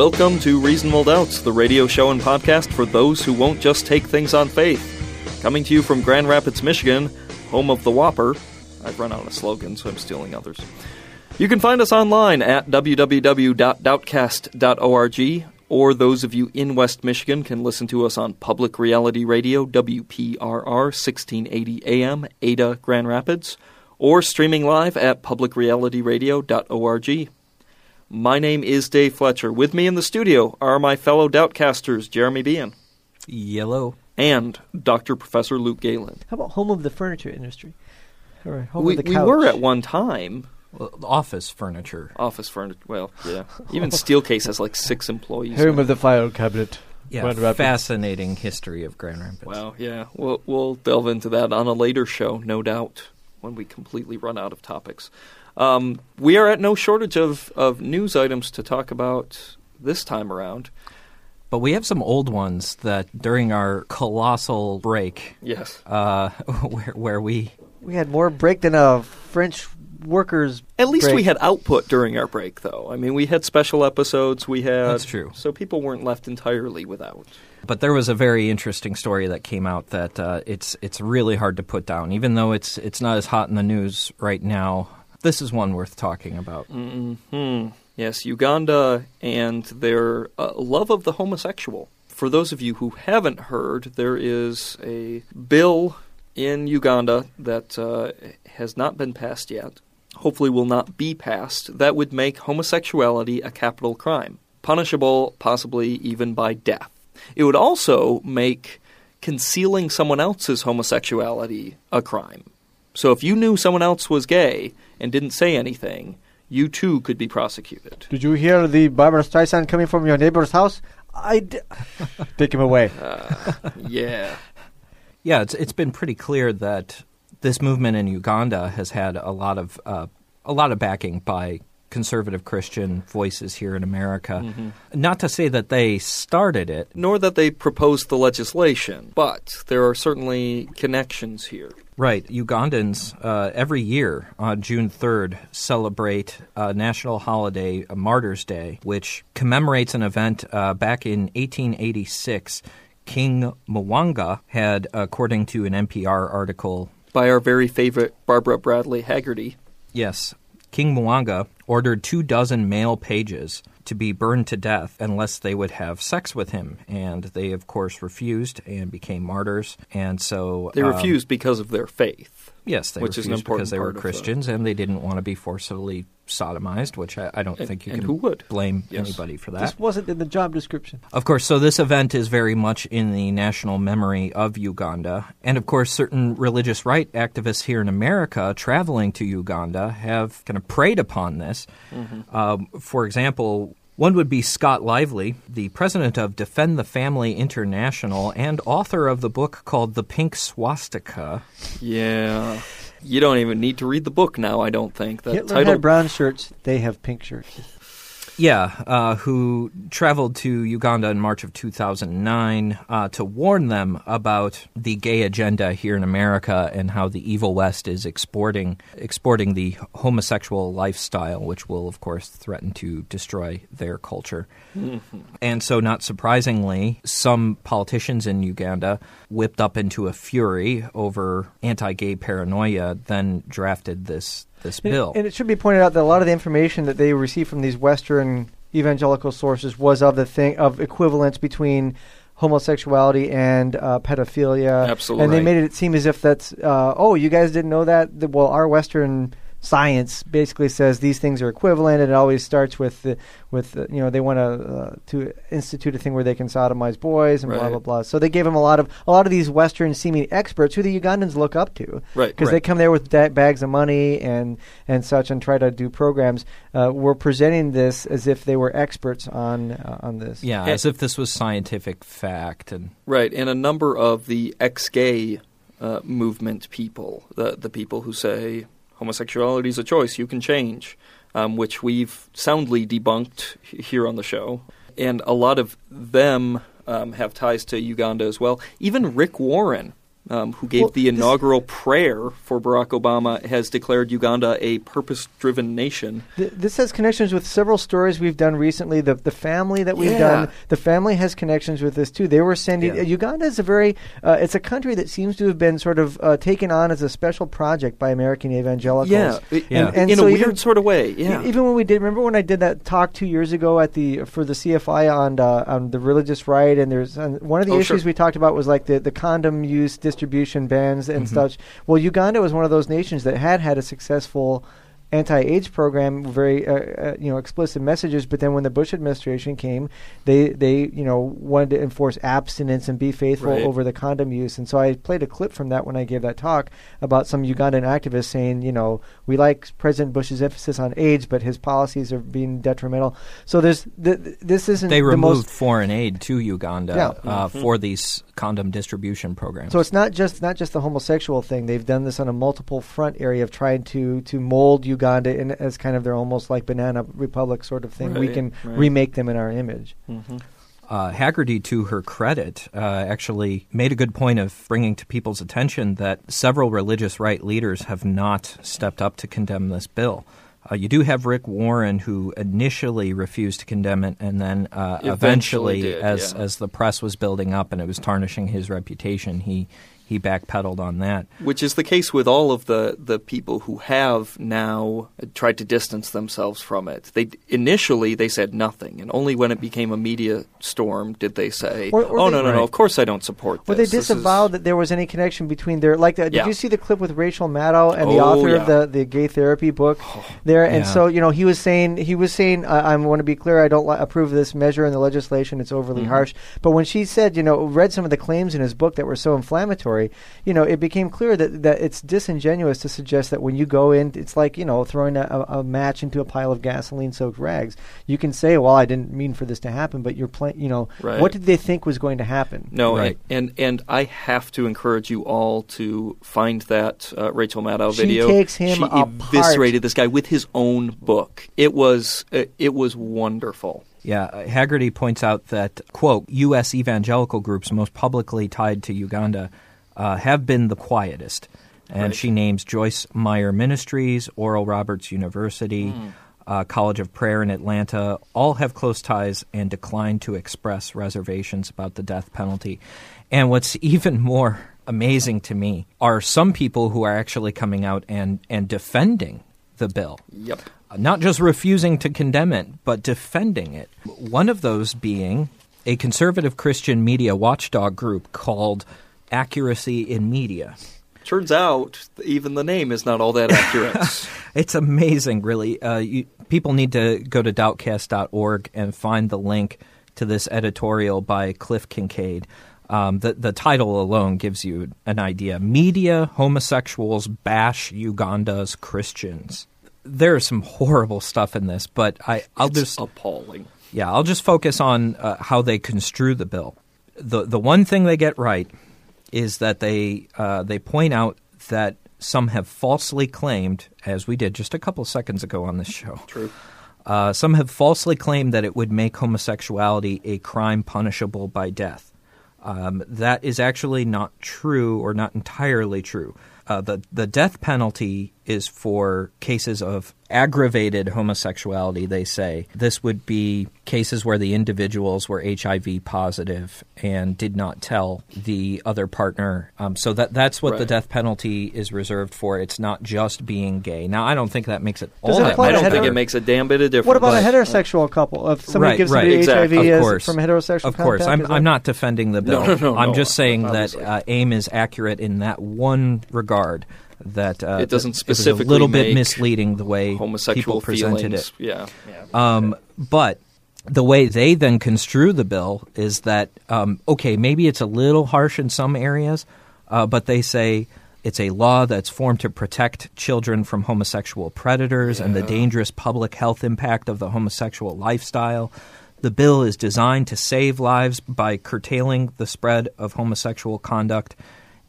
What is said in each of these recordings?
Welcome to Reasonable Doubts, the radio show and podcast for those who won't just take things on faith. Coming to you from Grand Rapids, Michigan, home of the Whopper. I've run out of slogans, so I'm stealing others. You can find us online at www.doubtcast.org, or those of you in West Michigan can listen to us on Public Reality Radio, WPRR 1680 AM, Ada, Grand Rapids, or streaming live at publicrealityradio.org. My name is Dave Fletcher. With me in the studio are my fellow Doubtcasters, Jeremy Beahan. Yellow. And Dr. Professor Luke Galen. How about home of the furniture industry? Or home we, of the we were at one time. Well, office furniture. Office furniture. Well, yeah. Even Steelcase has like six employees. Home of the file cabinet. Yeah, fascinating history of Grand Rapids. Wow, yeah. We'll, we'll delve into that on a later show, no doubt, when we completely run out of topics. Um, we are at no shortage of, of news items to talk about this time around. But we have some old ones that during our colossal break, Yes. uh, where, where we We had more break than a French workers. At least we had output during our break, though. I mean, we had special episodes. We had That's true. So people weren't left entirely without. But there was a very interesting story that came out that uh, it's it's really hard to put down, even though it's it's not as hot in the news right now. This is one worth talking about. Hmm. Yes, Uganda and their uh, love of the homosexual. For those of you who haven't heard, there is a bill in Uganda that uh, has not been passed yet. Hopefully, will not be passed. That would make homosexuality a capital crime, punishable possibly even by death. It would also make concealing someone else's homosexuality a crime. So if you knew someone else was gay and didn't say anything, you too could be prosecuted. Did you hear the Barbra Streisand coming from your neighbor's house? I d- take him away. Yeah. Yeah, it's it's been pretty clear that this movement in Uganda has had a lot of uh, a lot of backing by conservative Christian voices here in America. Not to say that they started it. Nor that they proposed the legislation, but there are certainly connections here. Right, Ugandans uh, every year on June 3rd celebrate a national holiday, a Martyrs' Day, which commemorates an event uh, back in 1886. King Mwanga had, according to an NPR article, By our very favorite Barbara Bradley Hagerty. Yes. King Mwanga ordered two dozen male pages to be burned to death unless they would have sex with him. And they, of course, refused and became martyrs. And so. They um, refused because of their faith. Yes, they which is an refused important because they were part of the- Christians and they didn't want to be forcibly sodomized, which I, I don't And- think you and can who would? blame Yes. anybody for that. This wasn't in the job description. Of course, so this event is very much in the national memory of Uganda. And of course, certain religious right activists here in America traveling to Uganda have kind of preyed upon this. Um, for example, one would be Scott Lively, the president of Defend the Family International and author of the book called The Pink Swastika. Yeah. You don't even need to read the book now, I don't think. That Hitler title had brown shirts. They have pink shirts. Yeah, uh, who traveled to Uganda in March of 2009 uh, to warn them about the gay agenda here in America and how the evil West is exporting exporting the homosexual lifestyle, which will, of course, threaten to destroy their culture. And so, not surprisingly, some politicians in Uganda whipped up into a fury over anti-gay paranoia, then drafted this this And- bill. And, it should be pointed out that a lot of the information that they received from these Western evangelical sources was of the thing of equivalence between homosexuality and uh, pedophilia. Absolutely And they made it seem as if that's uh, oh, you guys didn't know that. Well, our Western science basically says these things are equivalent, and it always starts with the, with the, you know they want to uh, to institute a thing where they can sodomize boys and blah Right. blah blah. So they gave him a lot of a lot of these Western seeming experts who the Ugandans look up to, Right, Because they come there with da- bags of money and and such and try to do programs. Uh, we're presenting this as if they were experts on uh, on this. Yeah, And- as if this was scientific fact. And Right, and a number of the ex-gay uh, movement people, the the people who say homosexuality is a choice, you can change, um, which we've soundly debunked here on the show, and a lot of them um, have ties to Uganda as well. Even Rick Warren. Um, who gave Well, the this- inaugural prayer for Barack Obama has declared Uganda a purpose-driven nation. Th- this has connections with several stories we've done recently. The the family that we've Yeah. done, the family has connections with this too. They were sending Yeah. uh, Uganda is a very uh, it's a country that seems to have been sort of uh, taken on as a special project by American evangelicals. Yeah, i- Yeah. And, and in so a even- weird sort of way. Yeah, E- Even when we did, remember when I did that talk two years ago at the for the CFI on uh, on the religious right, and there's and one of the Oh, issues sure. we talked about was like the the condom use, distribution bans, and Mhm. such. Well, Uganda was one of those nations that had had a successful anti-AIDS program, very uh, uh, you know explicit messages. But then when the Bush administration came, they they you know wanted to enforce abstinence and be faithful Right. over the condom use. And so I played a clip from that when I gave that talk about some Ugandan activists saying, you know, we like President Bush's emphasis on AIDS, but his policies are being detrimental. So there's th- th- this isn't they the removed most. foreign aid to Uganda Yeah. uh, Mhm. for these condom distribution programs. So it's not just not just the homosexual thing. They've done this on a multiple front area of trying to to mold Uganda in as kind of their almost like banana republic sort of thing. we can right. remake them in our image. hmm uh, Hagerty, to her credit, uh, actually made a good point of bringing to people's attention that several religious right leaders have not stepped up to condemn this bill. Uh, you do have Rick Warren, who initially refused to condemn it, and then uh, Eventually eventually, did, as yeah. as the press was building up and it was tarnishing his reputation, he he backpedaled on that. Which is the case with all of the, the people who have now tried to distance themselves from it. They initially they said nothing, and only when it became a media storm did they say, Or- or "Oh they- no, no, Right. no! Of course I don't support Well, they this." This is- disavowed that there was any connection between their like. The, did Yeah. you see the clip with Rachel Maddow and the Oh, author of yeah. Oh, the the gay therapy book there? And Yeah. so you know he was saying he was saying I, I want to be clear. I don't li- approve of this measure in the legislation. It's overly Mhm. harsh. But when she said you know read some of the claims in his book that were so inflammatory, you know it became clear that that it's disingenuous to suggest that when you go in, it's like you know throwing a, a, a match into a pile of gasoline soaked rags. You can say, well, I didn't mean for this to happen, but you're playing. You know Right. what did they think was going to happen? No, Right. and, and and I have to encourage you all to find that uh, Rachel Maddow She video. takes him she apart. eviscerated this guy with his own book. It was uh, it was wonderful. Yeah, uh, Hagerty points out that, quote, U.S. evangelical groups most publicly tied to Uganda uh, have been the quietest. And Right. she names Joyce Meyer Ministries, Oral Roberts University, Hmm. uh, College of Prayer in Atlanta, all have close ties and decline to express reservations about the death penalty. And what's even more amazing to me are some people who are actually coming out and, and defending the bill Yep. not just refusing to condemn it, but defending it. One of those being a conservative Christian media watchdog group called Accuracy in Media. Turns out even the name is not all that accurate. It's amazing, really. Uh, you, people need to go to doubtcast.org and find the link to this editorial by Cliff Kincaid. Um, the, the title alone gives you an idea. Media homosexuals bash Uganda's Christians. There's some horrible stuff in this, but I, I'll it's just appalling. Yeah, I'll just focus on uh, how they construe the bill. the The one thing they get right is that they uh, they point out that some have falsely claimed, as we did just a couple seconds ago on this show. True. Uh, some have falsely claimed that it would make homosexuality a crime punishable by death. Um, that is actually not true, or not entirely true. Uh, the the death penalty is for cases of aggravated homosexuality. They say this would be cases where the individuals were HIV positive and did not tell the other partner. Um, so that that's what the death penalty is reserved for. It's not just being gay. Now, I don't think that makes it Does all it that apply I to much don't think it makes a damn bit of difference. What about a But- heterosexual couple? If somebody Right, gives right. somebody Exactly. HIV Of as course. from heterosexual Of course, contact, I'm, I'm not defending the bill. No, no, no, I'm no, just saying that uh, AIM is accurate in that one regard. That uh, It doesn't that- was specifically a little bit make misleading the way Homosexual people presented feelings. it. Yeah. Um, but the way they then construe the bill is that um, okay, maybe it's a little harsh in some areas, uh, but they say it's a law that's formed to protect children from homosexual predators and the dangerous public health impact of the homosexual lifestyle. The bill is designed to save lives by curtailing the spread of homosexual conduct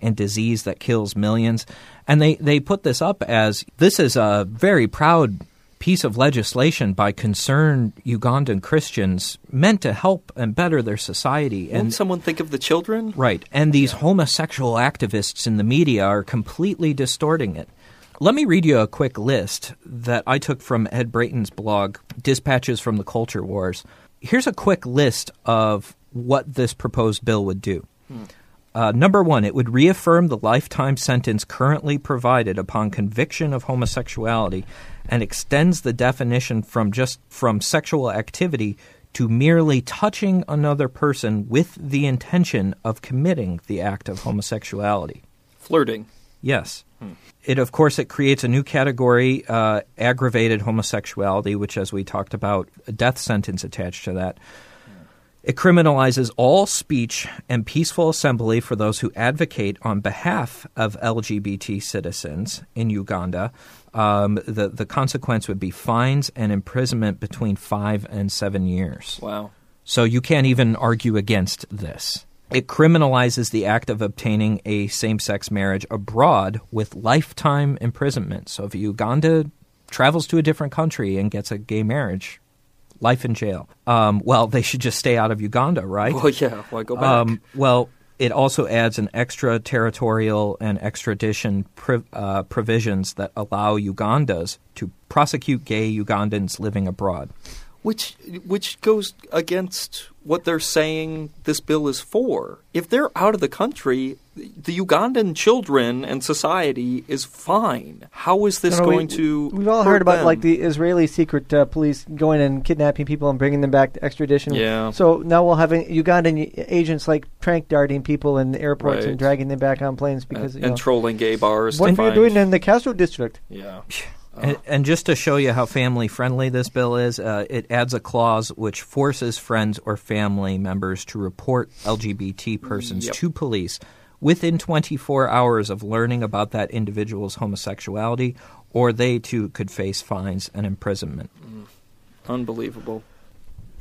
and disease that kills millions. And they, they put this up as this is a very proud piece of legislation by concerned Ugandan Christians meant to help and better their society. Won't And someone think of the children? Right. And these homosexual activists in the media are completely distorting it. Let me read you a quick list that I took from Ed Brayton's blog, Dispatches from the Culture Wars. Here's a quick list of what this proposed bill would do. Hmm. Uh, number one, it would reaffirm the lifetime sentence currently provided upon conviction of homosexuality and extends the definition from just from sexual activity to merely touching another person with the intention of committing the act of homosexuality. Flirting. Yes. It, of course, it creates a new category, uh, aggravated homosexuality, which, as we talked about, a death sentence attached to that. It criminalizes all speech and peaceful assembly for those who advocate on behalf of LGBT citizens in Uganda. Um, the, the consequence would be fines and imprisonment between five and seven years. Wow. So you can't even argue against this. It criminalizes the act of obtaining a same sex marriage abroad with lifetime imprisonment. So if Uganda travels to a different country and gets a gay marriage, life in jail. Um, well, they should just stay out of Uganda, right? Well, yeah. Why go back? Um, well, it also adds an extraterritorial and extradition pri- uh, provisions that allow Ugandans to prosecute gay Ugandans living abroad. Which which goes against what they're saying this bill is for. If they're out of the country, the Ugandan children and society is fine. How is this No, no, going we, to? We've all heard about them? like the Israeli secret uh, police going and kidnapping people and bringing them back to extradition. Yeah. So now we'll have Ugandan agents like trank darting people in airports Right. and dragging them back on planes because and, you know, and trolling gay bars. what are you doing in the Castro district? Yeah. And, and just to show you how family friendly this bill is, uh, it adds a clause which forces friends or family members to report LGBT persons Yep. to police within 24 hours of learning about that individual's homosexuality, or they too could face fines and imprisonment. Unbelievable.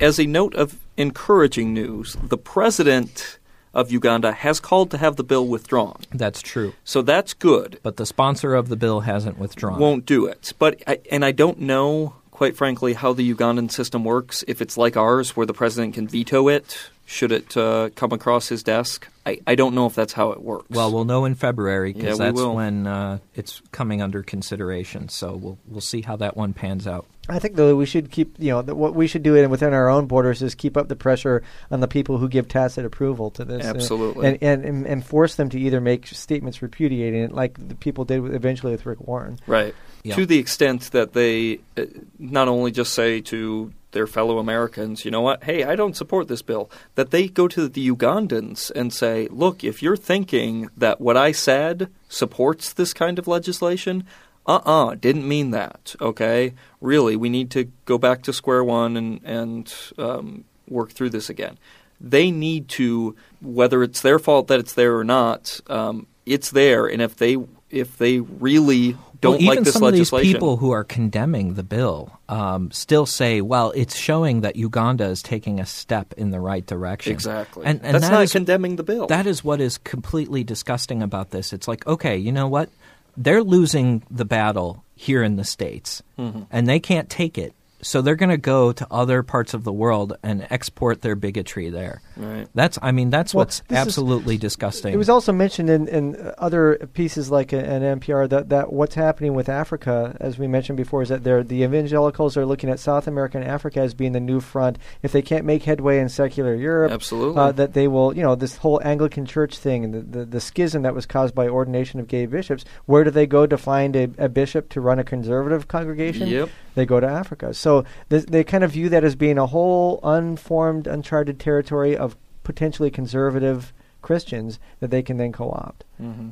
As a note of encouraging news, the president of Uganda has called to have the bill withdrawn. That's true. So that's good. But the sponsor of the bill hasn't withdrawn. won't do it. But I, and I don't know, quite frankly, how the Ugandan system works. If it's like ours, where the president can veto it, should it uh, come across his desk? I, I don't know if that's how it works. Well, we'll know in February because we that's will. when uh, it's coming under consideration. So we'll we'll see how that one pans out. I think though we should keep you know the, what we should do in within our own borders is keep up the pressure on the people who give tacit approval to this, uh, Absolutely. and, and and and force them to either make statements repudiating it, like the people did with, eventually with Rick Warren. right. Yeah. To the extent that they uh, not only just say to their fellow Americans, you know what, hey, I don't support this bill, that they go to the Ugandans and say, look, if you're thinking that what I said supports this kind of legislation, uh uh didn't mean that, okay? Really, we need to go back to square one and, and um, work through this again. They need to, whether it's their fault that it's there or not, um, it's there, and if they if they really don't well, even like this some of these legislation, people who are condemning the bill um, still say, "Well, it's showing that Uganda is taking a step in the right direction." exactly, and, and that's that not is- condemning the bill. That is what is completely disgusting about this. It's like, okay, you know what? They're losing the battle here in the states, Mm-hmm. and they can't take it. So they're going to go to other parts of the world and export their bigotry there. right. That's, I mean, that's Well, what's this is- absolutely disgusting. It was also mentioned in, in other pieces like an NPR that, that what's happening with Africa, as we mentioned before, is that they're, the evangelicals are looking at South America and Africa as being the new front. If they can't make headway in secular Europe, Absolutely. uh, that they will, you know, this whole Anglican Church thing and the, the, the schism that was caused by ordination of gay bishops. Where do they go to find a, a bishop to run a conservative congregation? Yep. They go to Africa. So th- they kind of view that as being a whole unformed, uncharted territory of potentially conservative Christians that they can then co-opt. hmm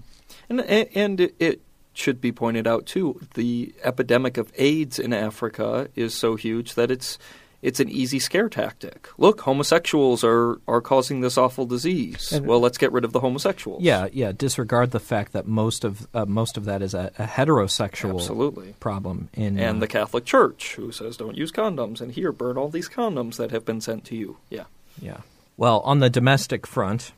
And and and it, it should be pointed out too. The epidemic of AIDS in Africa is so huge that it's it's an easy scare tactic. Look, homosexuals are, are causing this awful disease. And- well, let's get rid of the homosexuals. Yeah, yeah. Disregard the fact that most of uh, most of that is a, a heterosexual Absolutely. problem in And uh, the Catholic Church, who says don't use condoms, and here, burn all these condoms that have been sent to you. Yeah. Yeah. Well, on the domestic front,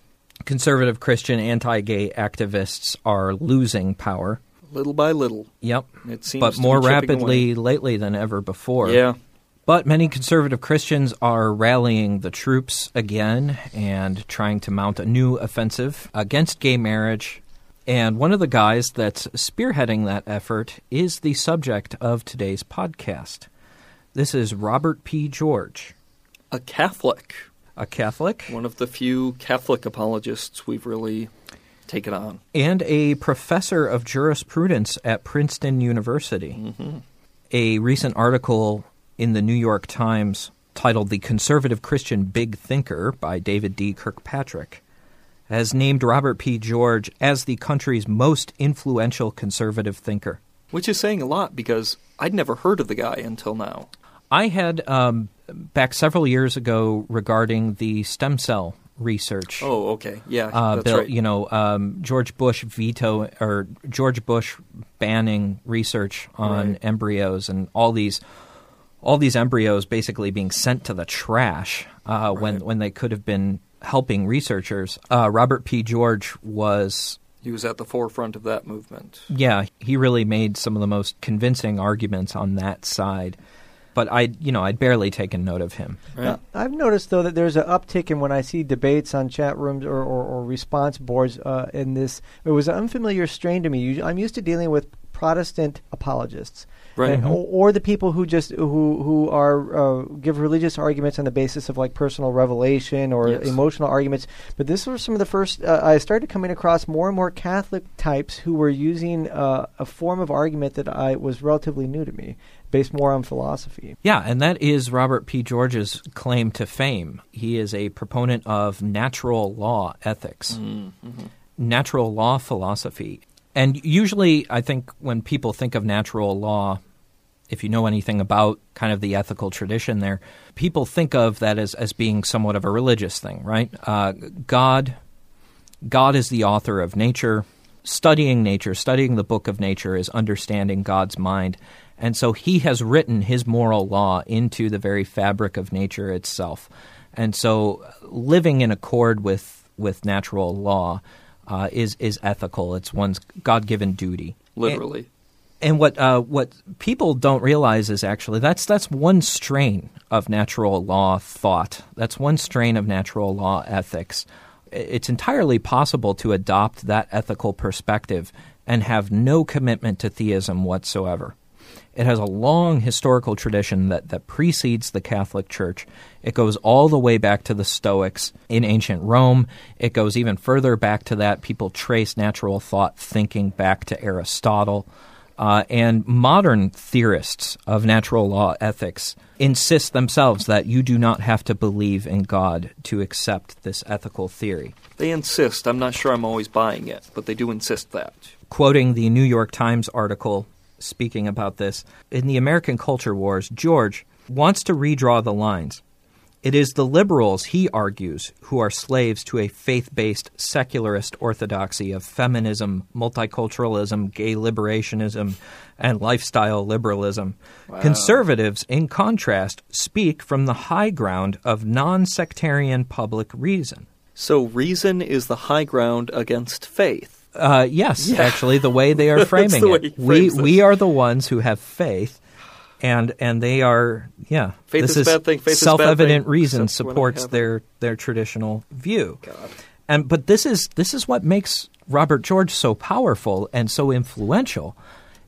conservative Christian anti-gay activists are losing power. Little by little. Yep. It seems But more rapidly away. lately than ever before. Yeah. But many conservative Christians are rallying the troops again and trying to mount a new offensive against gay marriage. And one of the guys that's spearheading that effort is the subject of today's podcast. This is Robert P. George, A Catholic. a Catholic One of the few Catholic apologists we've really taken on. and a professor of jurisprudence at Princeton University. Mm-hmm. A recent article in the New York Times titled The Conservative Christian Big Thinker by David D. Kirkpatrick has named Robert P. George as the country's most influential conservative thinker. Which is saying a lot because I'd never heard of the guy until now. I had um, back several years ago regarding the stem cell research. Oh, okay. Yeah, uh, that's bill, right. you know, um, George Bush veto or George Bush banning research on Right. embryos and all these all these embryos basically being sent to the trash uh, when Right. when they could have been helping researchers. Uh, Robert P. George was. He was at the forefront of that movement. Yeah, he really made some of the most convincing arguments on that side. But I, you know, I'd barely taken note of him. Right? Uh, I've noticed though that there's an uptick in when I see debates on chat rooms or, or, or response boards. Uh, in this, it was an unfamiliar strain to me. I'm used to dealing with Protestant apologists, Right. And- or, or the people who just who who are uh, give religious arguments on the basis of like personal revelation or Yes. emotional arguments. But this was some of the first. Uh, I started coming across more and more Catholic types who were using uh, a form of argument that I was relatively new to me, based more on philosophy. Yeah, and that is Robert P. George's claim to fame. He is a proponent of natural law ethics, natural law philosophy. And usually, I think when people think of natural law, if you know anything about kind of the ethical tradition there, people think of that as, as being somewhat of a religious thing, right? Uh, God, God is the author of nature. Studying nature, studying the book of nature, is understanding God's mind. And so he has written his moral law into the very fabric of nature itself. And so living in accord with, with natural law uh, is, is ethical. It's one's God given duty. Literally. And what uh, what people don't realize is actually that's that's one strain of natural law thought. That's one strain of natural law ethics. It's entirely possible to adopt that ethical perspective and have no commitment to theism whatsoever. It has a long historical tradition that, that precedes the Catholic Church. It goes all the way back to the Stoics in ancient Rome. It goes even further back to that. People trace natural thought thinking back to Aristotle. Uh, and modern theorists of natural law ethics insist themselves that you do not have to believe in God to accept this ethical theory. They insist. I'm not sure I'm always buying it, but they do insist that. quoting the New York Times article speaking about this, in the American culture wars, George wants to redraw the lines. It is the liberals, he argues, who are slaves to a faith based secularist orthodoxy of feminism, multiculturalism, gay liberationism, and lifestyle liberalism. Conservatives, in contrast, speak from the high ground of non sectarian public reason. So reason is the high ground against faith. Uh, yes, Yeah. actually, the way they are framing the it, we this. we are the ones who have faith, and and they are yeah. Faith this is a bad thing, faith is bad self-evident thing, reason except supports their their traditional view. God. And but this is this is what makes Robert George so powerful and so influential,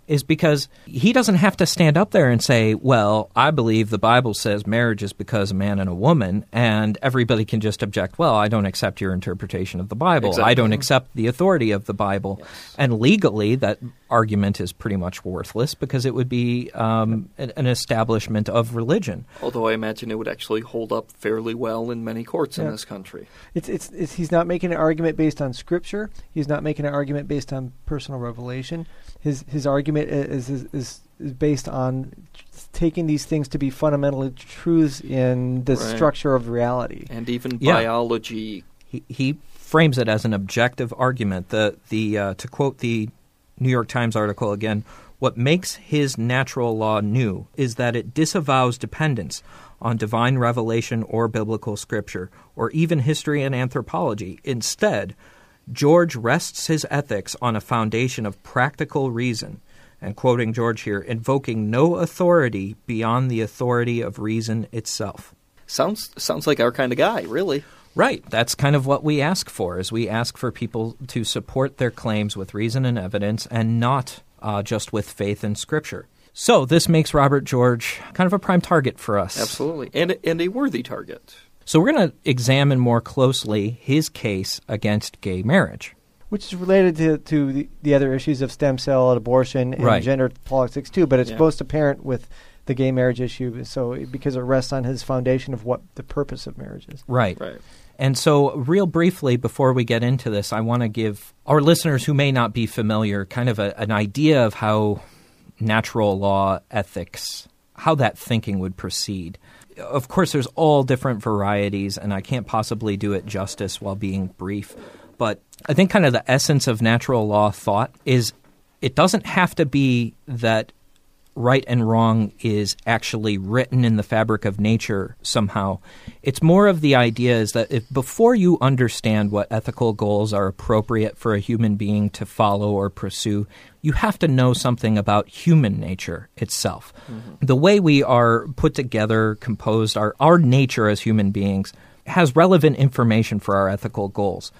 is because he doesn't have to stand up there and say, Well, I believe the Bible says marriage is because a man and a woman, and everybody can just object, Well, I don't accept your interpretation of the Bible. Exactly. I don't accept the authority of the Bible. Yes. And legally, that argument is pretty much worthless because it would be um, an, an establishment of religion. Although I imagine it would actually hold up fairly well in many courts in this country. It's, it's, it's he's not making an argument based on scripture. He's not making an argument based on personal revelation. His his argument is is, is, is based on taking these things to be fundamental truths in the Right. structure of reality. And even Yeah. biology. He, he frames it as an objective argument. The the uh, to quote the New York Times article again, what makes his natural law new is that it disavows dependence on divine revelation or biblical scripture or even history and anthropology. Instead, George rests his ethics on a foundation of practical reason. And quoting George here, invoking no authority beyond the authority of reason itself. Sounds sounds like our kind of guy, really. Right. That's kind of what we ask for. Is we ask for people to support their claims with reason and evidence, and not uh, just with faith in Scripture. So this makes Robert George kind of a prime target for us. Absolutely. And and a worthy target. So we're going to examine more closely his case against gay marriage. which is related to, to the, the other issues of stem cell and abortion and Right. gender politics too. But it's Yeah. most apparent with the gay marriage issue, so because it rests on his foundation of what the purpose of marriage is. Right. Right. And so, real briefly, before we get into this, I want to give our listeners who may not be familiar kind of a, an idea of how natural law ethics, how that thinking would proceed. Of course, there's all different varieties, and I can't possibly do it justice while being brief. But I think kind of the essence of natural law thought is it doesn't have to be that right and wrong is actually written in the fabric of nature somehow. It's more of the idea is that if before you understand what ethical goals are appropriate for a human being to follow or pursue, you have to know something about human nature itself. The way we are put together, composed, our, our nature as human beings has relevant information for our ethical goals.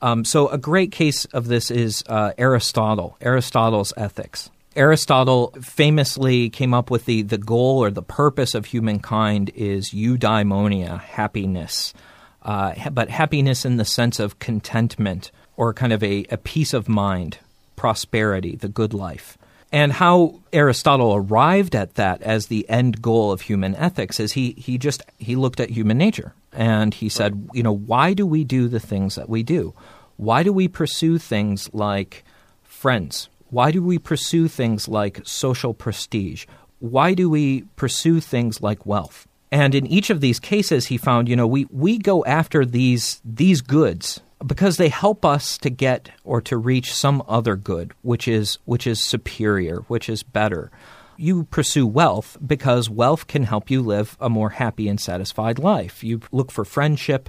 Um, so, a great case of this is uh, Aristotle, Aristotle's ethics. Aristotle famously came up with the, the goal or the purpose of humankind is eudaimonia, happiness, uh, but happiness in the sense of contentment or kind of a, a peace of mind, prosperity, the good life. And how Aristotle arrived at that as the end goal of human ethics is he, he just he looked at human nature and he said, you know, why do we do the things that we do? Why do we pursue things like friends? Why do we pursue things like social prestige? Why do we pursue things like wealth? And in each of these cases, he found, you know, we, we go after these these goods because they help us to get or to reach some other good, which is which is superior, which is better. You pursue wealth because wealth can help you live a more happy and satisfied life. You look for friendship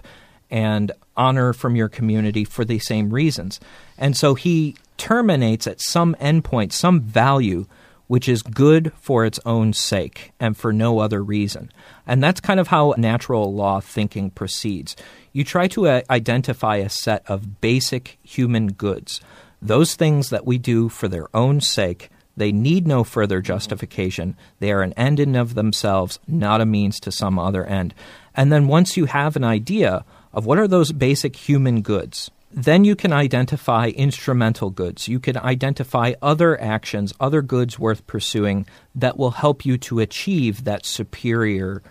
and honor from your community for the same reasons. And so he terminates at some endpoint, some value which is good for its own sake and for no other reason. And that's kind of how natural law thinking proceeds. You try to uh, identify a set of basic human goods, those things that we do for their own sake. They need no further justification. They are an end in of themselves, not a means to some other end. And then once you have an idea of what are those basic human goods, then you can identify instrumental goods. You can identify other actions, other goods worth pursuing that will help you to achieve that superior,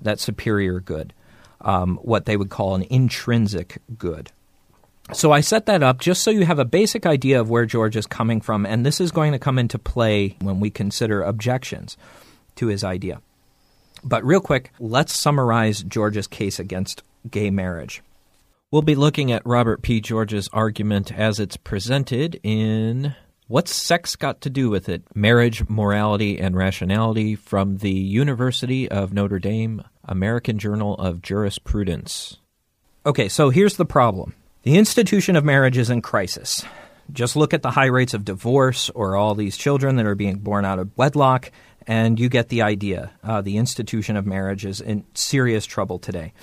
that superior good, um, what they would call an intrinsic good. So I set that up just so you have a basic idea of where George is coming from, and this is going to come into play when we consider objections to his idea. But real quick, let's summarize George's case against gay marriage. We'll be looking at Robert P. George's argument as it's presented in What's Sex Got to Do with It? Marriage, Morality, and Rationality from the University of Notre Dame, American Journal of Jurisprudence. Okay, so here's the problem the institution of marriage is in crisis. Just look at the high rates of divorce or all these children that are being born out of wedlock, and you get the idea. Uh, the institution of marriage is in serious trouble today.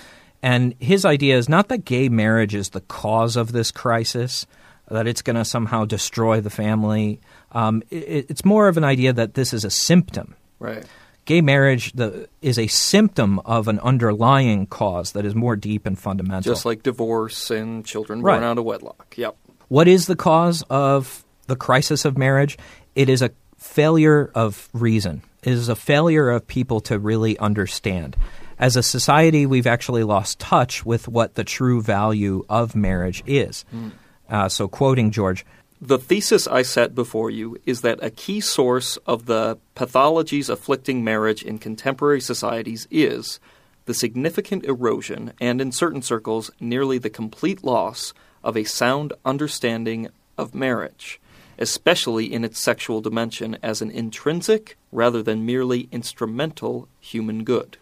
And his idea is not that gay marriage is the cause of this crisis, that it's going to somehow destroy the family. Um, it, it's more of an idea that this is a symptom. Right. Gay marriage the, is a symptom of an underlying cause that is more deep and fundamental. Just like divorce and children Right. born out of wedlock. Yep. What is the cause of the crisis of marriage? It is a failure of reason. It is a failure of people to really understand. As a society, we've actually lost touch with what the true value of marriage is. Uh, so, quoting George, The thesis I set before you is that a key source of the pathologies afflicting marriage in contemporary societies is the significant erosion and, in certain circles, nearly the complete loss of a sound understanding of marriage, especially in its sexual dimension as an intrinsic rather than merely instrumental human good.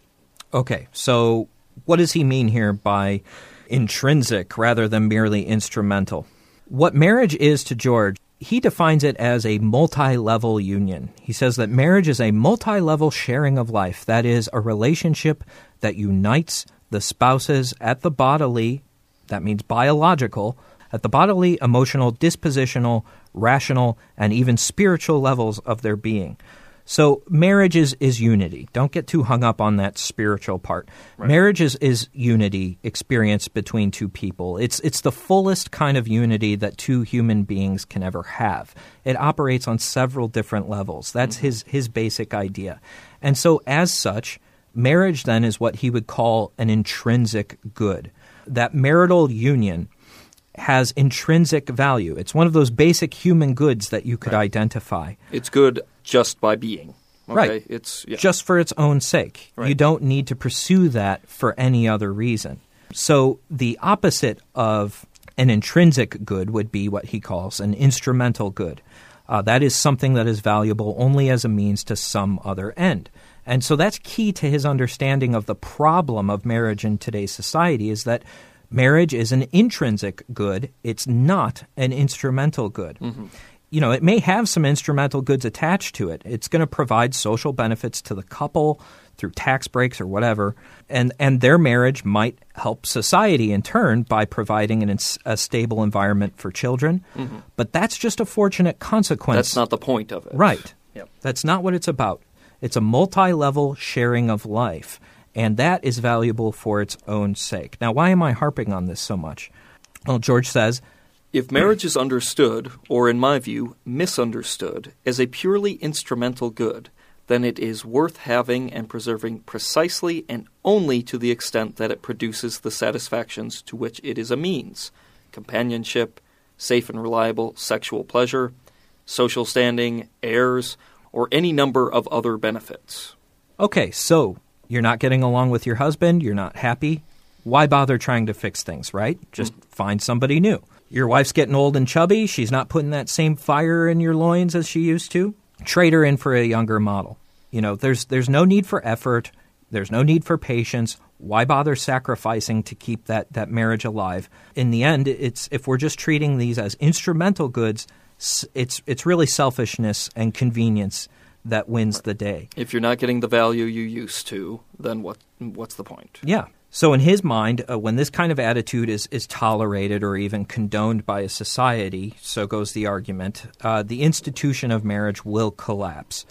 Okay, so what does he mean here by intrinsic rather than merely instrumental? What marriage is to George, he defines it as a multi level union. He says that marriage is a multi level sharing of life, that is, a relationship that unites the spouses at the bodily, that means biological, at the bodily, emotional, dispositional, rational, and even spiritual levels of their being. So marriage is, is unity. Don't get too hung up on that spiritual part. Marriage is, is unity experienced between two people. It's it's the fullest kind of unity that two human beings can ever have. It operates on several different levels. That's mm-hmm. his his basic idea. And so as such, marriage then is what he would call an intrinsic good. That marital union has intrinsic value. It's one of those basic human goods that you could identify. It's good just by being. Okay? Right. It's yeah. just for its own sake. You don't need to pursue that for any other reason. So the opposite of an intrinsic good would be what he calls an instrumental good. Uh, that is something that is valuable only as a means to some other end. And so that's key to his understanding of the problem of marriage in today's society is that marriage is an intrinsic good, it's not an instrumental good mm-hmm. you know, it may have some instrumental goods attached to it. It's going to provide social benefits to the couple through tax breaks or whatever, and and their marriage might help society in turn by providing an, a stable environment for children. Mm-hmm. But that's just a fortunate consequence. That's not the point of it. right. Yep. That's not what it's about. It's a multi-level sharing of life, and that is valuable for its own sake. Now, why am I harping on this so much? Well, George says If marriage is understood, or in my view, misunderstood, as a purely instrumental good, then it is worth having and preserving precisely and only to the extent that it produces the satisfactions to which it is a means companionship, safe and reliable sexual pleasure, social standing, heirs, or any number of other benefits. Okay, so you're not getting along with your husband, you're not happy. Why bother trying to fix things, right? Just mm. find somebody new. Your wife's getting old and chubby, she's not putting that same fire in your loins as she used to. Trade her in for a younger model. You know, there's there's no need for effort, there's no need for patience. Why bother sacrificing to keep that, that marriage alive? In the end, it's if we're just treating these as instrumental goods, it's it's really selfishness and convenience that wins the day. If you're not getting the value you used to, then what what's the point? Yeah. So in his mind, uh, when this kind of attitude is, is tolerated or even condoned by a society, so goes the argument, uh, the institution of marriage will collapse.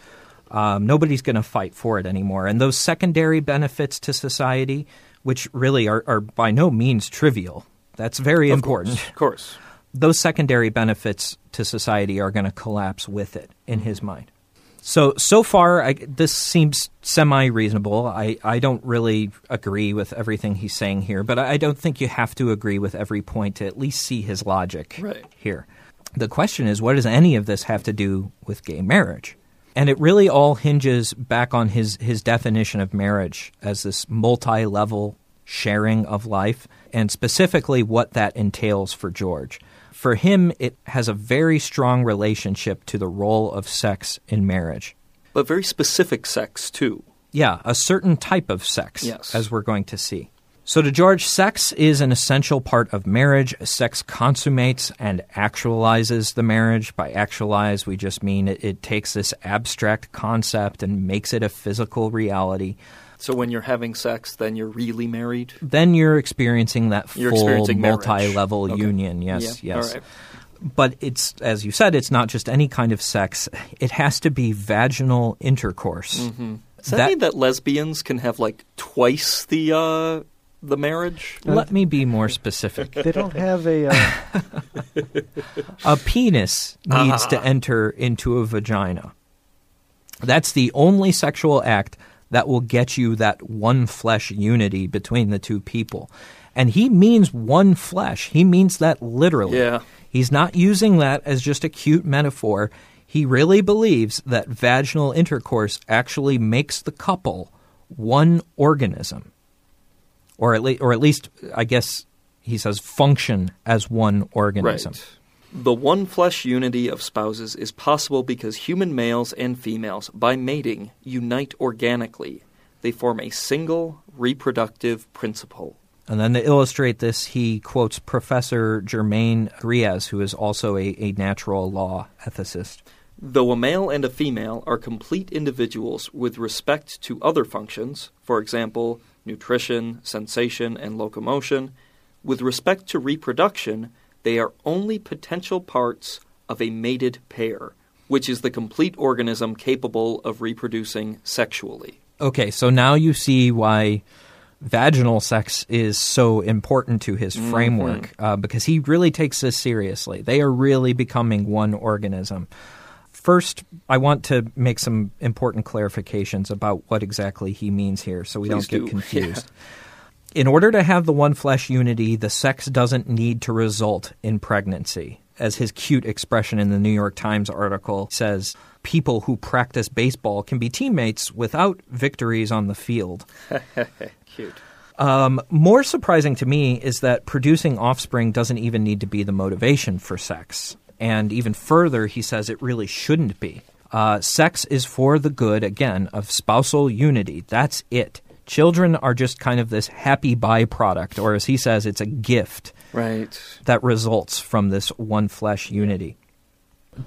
Um, nobody's going to fight for it anymore. And those secondary benefits to society, which really are, are by no means trivial, that's very Of important. course, Of course. Those secondary benefits to society are going to collapse with it, in his mind. So so far, I, this seems semi reasonable. I, I don't really agree with everything he's saying here, but I, I don't think you have to agree with every point to at least see his logic Right. here. The question is, what does any of this have to do with gay marriage? And it really all hinges back on his, his definition of marriage as this multi level sharing of life, and specifically what that entails for George. For him, it has a very strong relationship to the role of sex in marriage. But very specific sex too. Yeah, a certain type of sex, Yes. as we're going to see. So, to George, sex is an essential part of marriage. Sex consummates and actualizes the marriage. By actualize, we just mean it, it takes this abstract concept and makes it a physical reality. So when you're having sex, then you're really married. Then you're experiencing that You're full experiencing multi level Okay. union. Yes, Yeah, yes. all right. but it's as you said, it's not just any kind of sex. It has to be vaginal intercourse. Mm-hmm. Does that, that, mean that lesbians can have like twice the uh, the marriage? Let me be more specific. they don't have a uh... a penis needs to enter into a vagina. That's the only sexual act that will get you that one flesh unity between the two people. And he means one flesh. He means that literally. Yeah. He's not using that as just a cute metaphor. He really believes that vaginal intercourse actually makes the couple one organism. Or at, le- or at least, I guess he says, function as one organism. Right. The one flesh unity of spouses is possible because human males and females, by mating, unite organically. They form a single reproductive principle. And then to illustrate this, he quotes Professor Germain Grisez, who is also a, a natural law ethicist. Though a male and a female are complete individuals with respect to other functions, for example, nutrition, sensation, and locomotion, with respect to reproduction, they are only potential parts of a mated pair, which is the complete organism capable of reproducing sexually. Okay, so now you see why vaginal sex is so important to his mm-hmm. framework mm-hmm. uh, because he really takes this seriously. They are really becoming one organism. First, I want to make some important clarifications about what exactly he means here so we Please don't get do. confused. Yeah. In order to have the one flesh unity, the sex doesn't need to result in pregnancy. As his cute expression in the New York Times article says, people who practice baseball can be teammates without victories on the field. Cute. Um, more surprising to me is that producing offspring doesn't even need to be the motivation for sex. And even further, he says it really shouldn't be. Uh, sex is for the good, again, of spousal unity. That's it. Children are just kind of this happy byproduct, or as he says, it's a gift right. that results from this one flesh unity.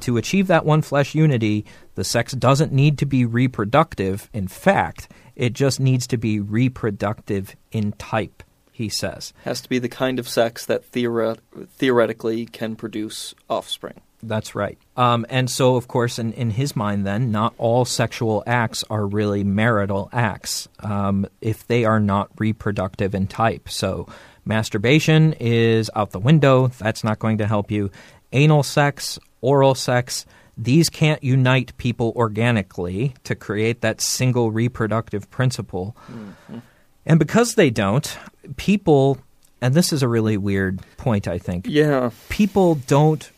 To achieve that one flesh unity, the sex doesn't need to be reproductive. In fact, it just needs to be reproductive in type, he says. Has to be the kind of sex that theoret- theoretically can produce offspring. That's right. Um, and so, of course, in, in his mind, then, not all sexual acts are really marital acts um, if they are not reproductive in type. So, masturbation is out the window. That's not going to help you. Anal sex, oral sex, these can't unite people organically to create that single reproductive principle. Mm-hmm. And because they don't, people, and this is a really weird point, I think. Yeah. People don't,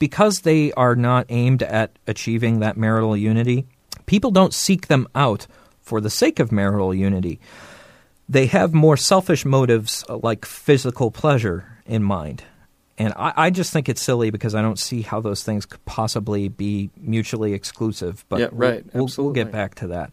because they are not aimed at achieving that marital unity, people don't seek them out for the sake of marital unity. They have more selfish motives like physical pleasure in mind. And I, I, just think it's silly because I don't see how those things could possibly be mutually exclusive. But yeah, right. We'll, Absolutely. we'll get back to that.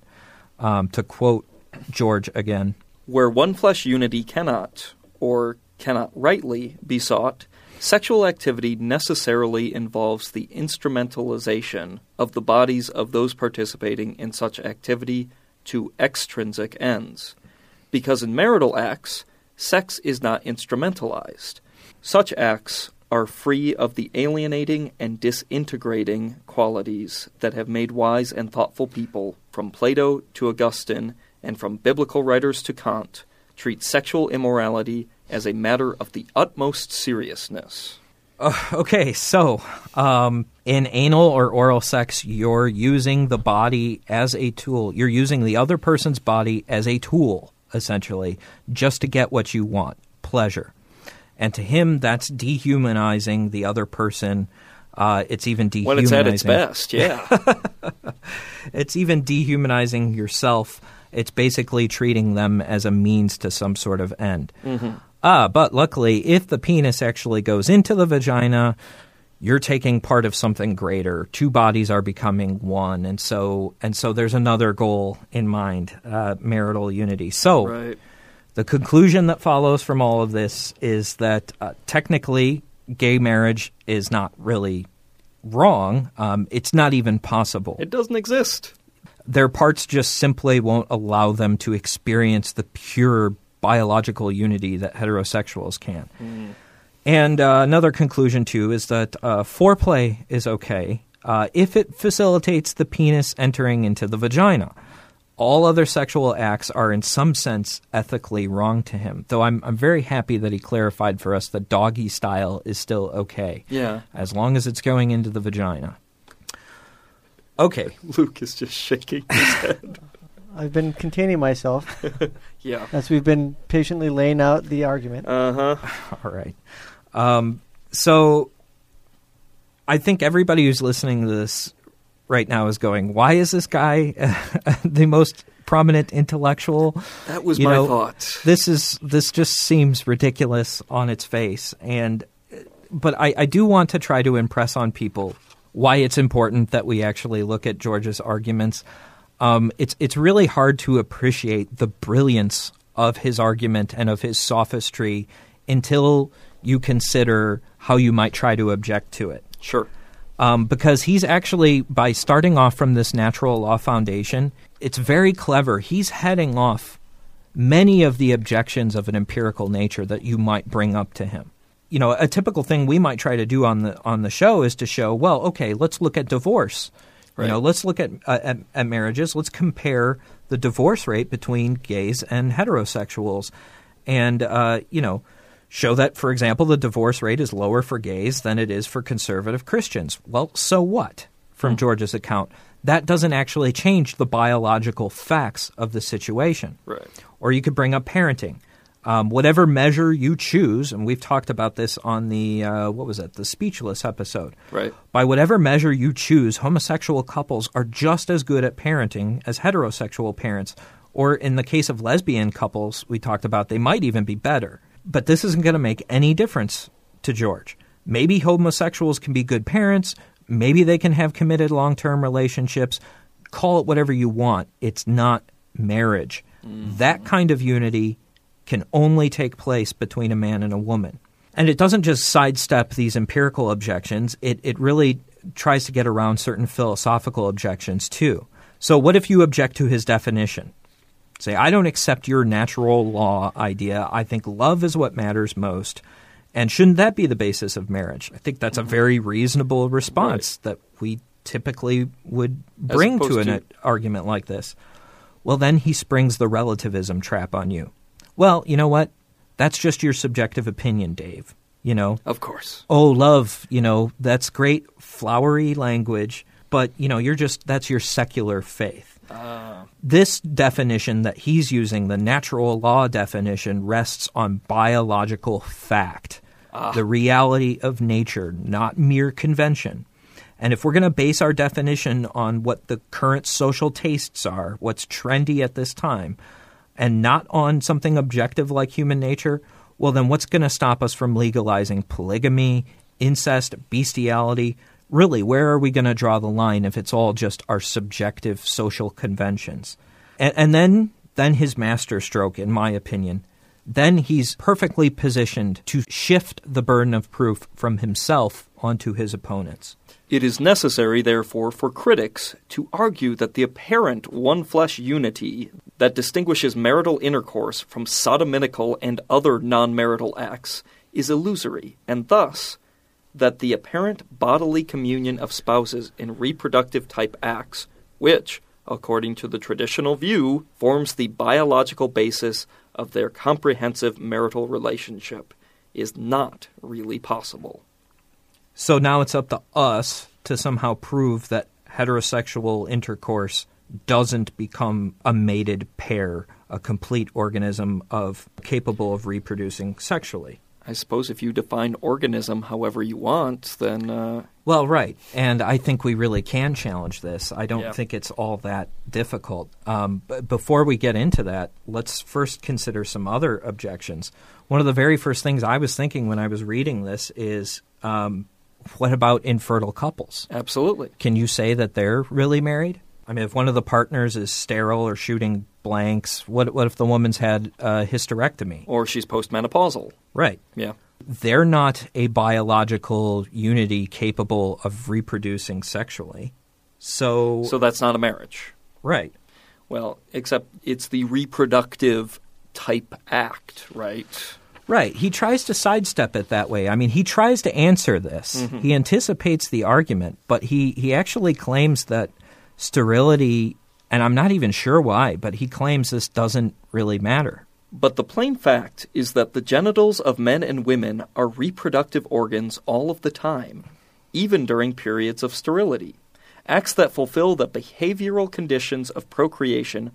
Um, to quote George again Where one flesh unity cannot, or cannot rightly, be sought, sexual activity necessarily involves the instrumentalization of the bodies of those participating in such activity to extrinsic ends. Because in marital acts, sex is not instrumentalized such acts are free of the alienating and disintegrating qualities that have made wise and thoughtful people, from Plato to Augustine and from biblical writers to Kant, treat sexual immorality as a matter of the utmost seriousness. Uh, okay, so um, in anal or oral sex, you're using the body as a tool. You're using the other person's body as a tool, essentially, just to get what you want pleasure. And to him, that's dehumanizing the other person. Uh, it's even dehumanizing. When it's at its best, yeah. it's even dehumanizing yourself. It's basically treating them as a means to some sort of end. Mm-hmm. Uh, but luckily, if the penis actually goes into the vagina, you're taking part of something greater. Two bodies are becoming one, and so and so there's another goal in mind: uh, marital unity. So, right. The conclusion that follows from all of this is that uh, technically gay marriage is not really wrong. Um, it's not even possible. It doesn't exist. Their parts just simply won't allow them to experience the pure biological unity that heterosexuals can. Mm. And uh, another conclusion, too, is that uh, foreplay is okay uh, if it facilitates the penis entering into the vagina. All other sexual acts are, in some sense, ethically wrong to him. Though I'm, I'm very happy that he clarified for us that doggy style is still okay. Yeah. As long as it's going into the vagina. Okay. Luke is just shaking his head. I've been containing myself yeah. as we've been patiently laying out the argument. Uh huh. All right. Um, so I think everybody who's listening to this right now is going, why is this guy the most prominent intellectual? That was You my know, thought. This is this just seems ridiculous on its face, and but I, I do want to try to impress on people why it's important that we actually look at George's arguments. Um, it's it's really hard to appreciate the brilliance of his argument and of his sophistry until you consider how you might try to object to it. Sure. um, because he's actually by starting off from this natural law foundation it's very clever. He's heading off many of the objections of an empirical nature that you might bring up to him. You know a typical thing we might try to do on the on the show is to show well okay let's look at divorce you know let's look at, uh, at at marriages let's compare the divorce rate between gays and heterosexuals and uh, you know show that, for example, the divorce rate is lower for gays than it is for conservative Christians. Well, so what? From George's account, that doesn't actually change the biological facts of the situation. Right. Or you could bring up parenting. Um, whatever measure you choose, and we've talked about this on the uh, what was it, the speechless episode. Right. By whatever measure you choose, homosexual couples are just as good at parenting as heterosexual parents. Or in the case of lesbian couples, we talked about they might even be better. But this isn't going to make any difference to George. Maybe homosexuals can be good parents. Maybe they can have committed long term relationships. Call it whatever you want. It's not marriage. That kind of unity can only take place between a man and a woman. And it doesn't just sidestep these empirical objections, it, it really tries to get around certain philosophical objections too. So, what if you object to his definition? Say, I don't accept your natural law idea. I think love is what matters most. And shouldn't that be the basis of marriage? I think that's a mm-hmm. very reasonable response that we typically would bring to an to- argument like this. Well, then he springs the relativism trap on you. Well, you know what? That's just your subjective opinion, Dave. You know, Of course. oh, love, you know, that's great flowery language, but, you know, you're just, that's your secular faith. Uh. This definition that he's using, the natural law definition, rests on biological fact, ah. the reality of nature, not mere convention. And if we're going to base our definition on what the current social tastes are, what's trendy at this time, and not on something objective like human nature, well, then what's going to stop us from legalizing polygamy, incest, bestiality? Really, where are we going to draw the line if it's all just our subjective social conventions? And, and then, then his masterstroke, in my opinion, then he's perfectly positioned to shift the burden of proof from himself onto his opponents. It is necessary, therefore, for critics to argue that the apparent one flesh unity that distinguishes marital intercourse from sodomitical and other non marital acts is illusory, and thus that the apparent bodily communion of spouses in reproductive type acts, which, according to the traditional view, forms the biological basis of their comprehensive marital relationship, is not really possible. So now it's up to us to somehow prove that heterosexual intercourse doesn't become a mated pair, a complete organism of capable of reproducing sexually. I suppose if you define organism however you want, then uh, Well, right. And I think we really can challenge this. I don't Yeah. think it's all that difficult. Um, but before we get into that, let's first consider some other objections. One of the very first things I was thinking when I was reading this is um, what about infertile couples? absolutely. Can you say that they're really married? I mean, if one of the partners is sterile or shooting blanks, what, what if the woman's had a hysterectomy? Or she's postmenopausal. Right. Yeah. They're not a biological unity capable of reproducing sexually. So, So that's not a marriage. right. Well, except it's the reproductive type act, right? Right. He tries to sidestep it that way. I mean, he tries to answer this. Mm-hmm. He anticipates the argument, but he, he actually claims that sterility, and I'm not even sure why, but he claims this doesn't really matter. But the plain fact is that the genitals of men and women are reproductive organs all of the time, even during periods of sterility. Acts that fulfill the behavioral conditions of procreation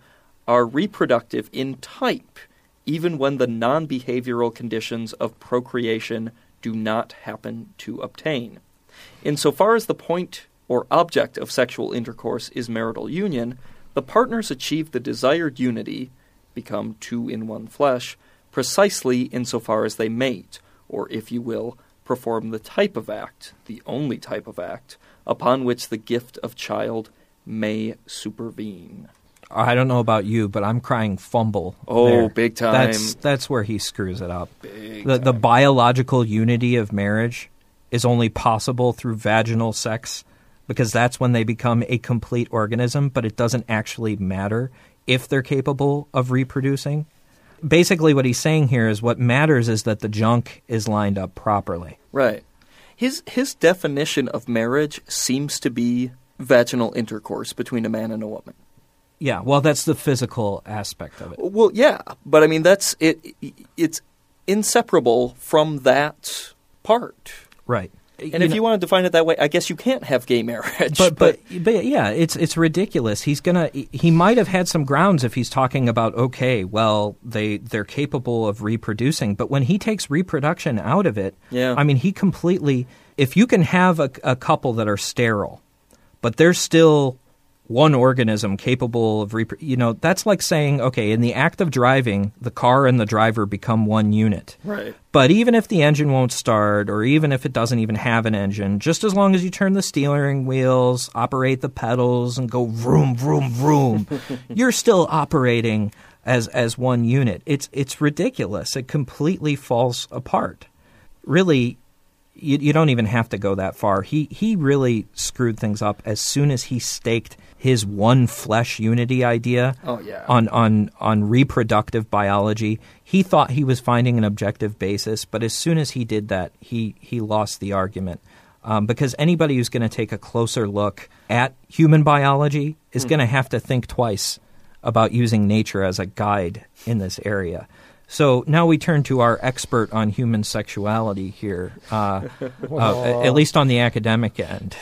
are reproductive in type, even when the non behavioral conditions of procreation do not happen to obtain. Insofar as the point or object of sexual intercourse is marital union, the partners achieve the desired unity, become two in one flesh, precisely insofar as they mate, or if you will, perform the type of act, the only type of act, upon which the gift of child may supervene. I don't know about you, but I'm crying fumble. Oh, there. big time. That's that's where he screws it up. Big the the biological unity of marriage is only possible through vaginal sex because that's when they become a complete organism, but it doesn't actually matter if they're capable of reproducing. Basically what he's saying here is what matters is that the junk is lined up properly. Right. His his definition of marriage seems to be vaginal intercourse between a man and a woman. Yeah, well that's the physical aspect of it. Well, yeah, but I mean that's it. It's inseparable from that part. Right. And if you want to define it that way, I guess you can't have gay marriage. but, but but yeah, it's it's ridiculous. He's gonna he might have had some grounds if he's talking about okay, well they they're capable of reproducing, but when he takes reproduction out of it, Yeah. I mean he completely. If you can have a, a couple that are sterile, but they're still one organism capable of repro- you know that's like saying okay in the act of driving the car and the driver become one unit right. but even if the engine won't start, or even if it doesn't even have an engine, just as long as you turn the steering wheels, operate the pedals, and go vroom, vroom, vroom, you're still operating as as one unit. It's it's ridiculous. It completely falls apart. Really, you, you don't even have to go that far. He he really screwed things up as soon as he staked his one flesh unity idea Oh, yeah. on on on reproductive biology. He thought he was finding an objective basis, but as soon as he did that, he he lost the argument. Um, because anybody who's going to take a closer look at human biology is going to have to think twice about using nature as a guide in this area. So now we turn to our expert on human sexuality here, uh, uh, at least on the academic end.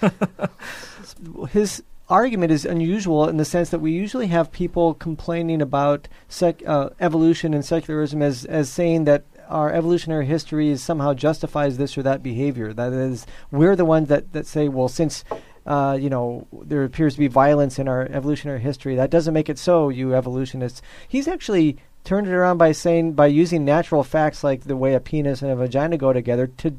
his argument is unusual in the sense that we usually have people complaining about sec- uh, evolution and secularism as, as saying that our evolutionary history is somehow justifies this or that behavior. That is, we're the ones that, that say, well, since uh, you know there appears to be violence in our evolutionary history, that doesn't make it so. You evolutionists. He's actually turned it around by saying by using natural facts like the way a penis and a vagina go together to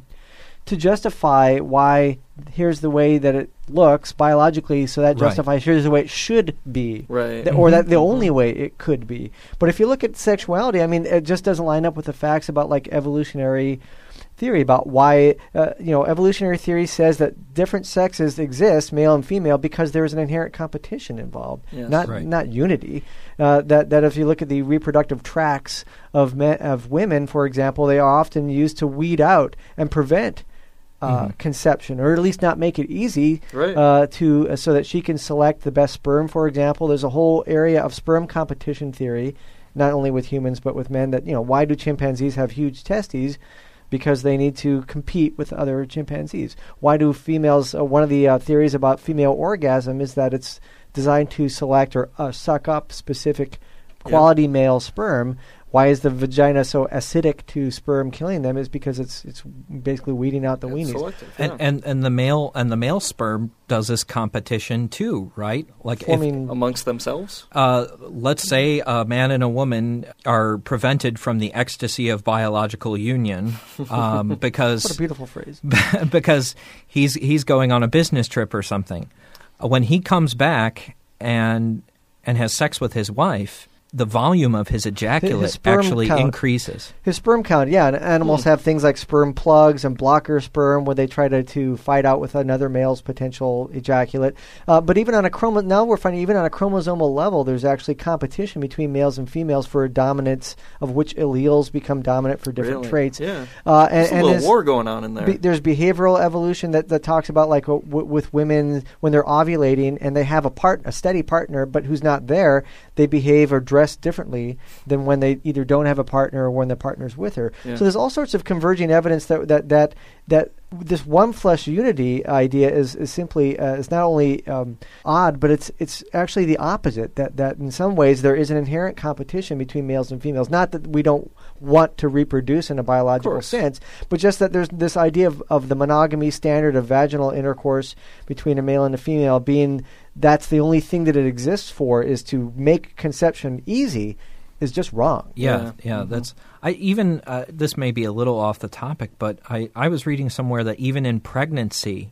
to justify why here's the way that it looks biologically, so that Right. justifies here's the way it should be, Right. Th- or that the only way it could be. But if you look at sexuality, I mean, it just doesn't line up with the facts about like evolutionary theory about why uh, you know evolutionary theory says that different sexes exist, male and female, because there is an inherent competition involved, Yes. not Right. not unity. Uh, that that if you look at the reproductive tracts of men, of women, for example, they are often used to weed out and prevent. Uh, Mhm. Conception, or at least not make it easy Right. uh, to uh, so that she can select the best sperm. For example, there's a whole area of sperm competition theory, not only with humans but with men. That you know, why do chimpanzees have huge testes? Because they need to compete with other chimpanzees. Why do females? Uh, one of the uh, theories about female orgasm is that it's designed to select or uh, suck up specific quality male sperm. Why is the vagina so acidic to sperm killing them? Is because it's it's basically weeding out the It's weenies. selective, And, yeah. and and the male and the male sperm does this competition too, right? Like if, Forming amongst themselves. uh, let's say a man and a woman are prevented from the ecstasy of biological union um, what a because beautiful phrase. because he's he's going on a business trip or something. When he comes back and and has sex with his wife, the volume of his ejaculate sperm actually count. increases. His sperm count, yeah. And animals Hmm. have things like sperm plugs and blocker sperm where they try to, to fight out with another male's potential ejaculate. Uh, but even on a chromo, now we're finding even on a chromosomal level, there's actually competition between males and females for dominance of which alleles become dominant for different Really? traits. Yeah. Uh, and There's a little his- war going on in there. be, there's behavioral evolution that, that talks about like w- w- with women when they're ovulating and they have a part a steady partner but who's not there they behave or dress differently than when they either don't have a partner or when the partner's with her Yeah. so there's all sorts of converging evidence that that that that this one flesh unity idea is, is simply uh, is not only um, odd, but it's it's actually the opposite. That that in some ways there is an inherent competition between males and females. Not that we don't want to reproduce in a biological sense, but just that there's this idea of, of the monogamy standard of vaginal intercourse between a male and a female being that's the only thing that it exists for is to make conception easy is just wrong. Yeah, Yeah. yeah, Mhm. that's. I even uh, this may be a little off the topic, but I I was reading somewhere that even in pregnancy,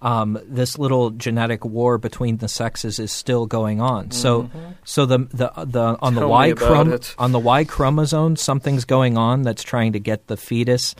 um, this little genetic war between the sexes is still going on. So so the the the on the Y me chrom- on the Y chromosome something's going on that's trying to get the fetus.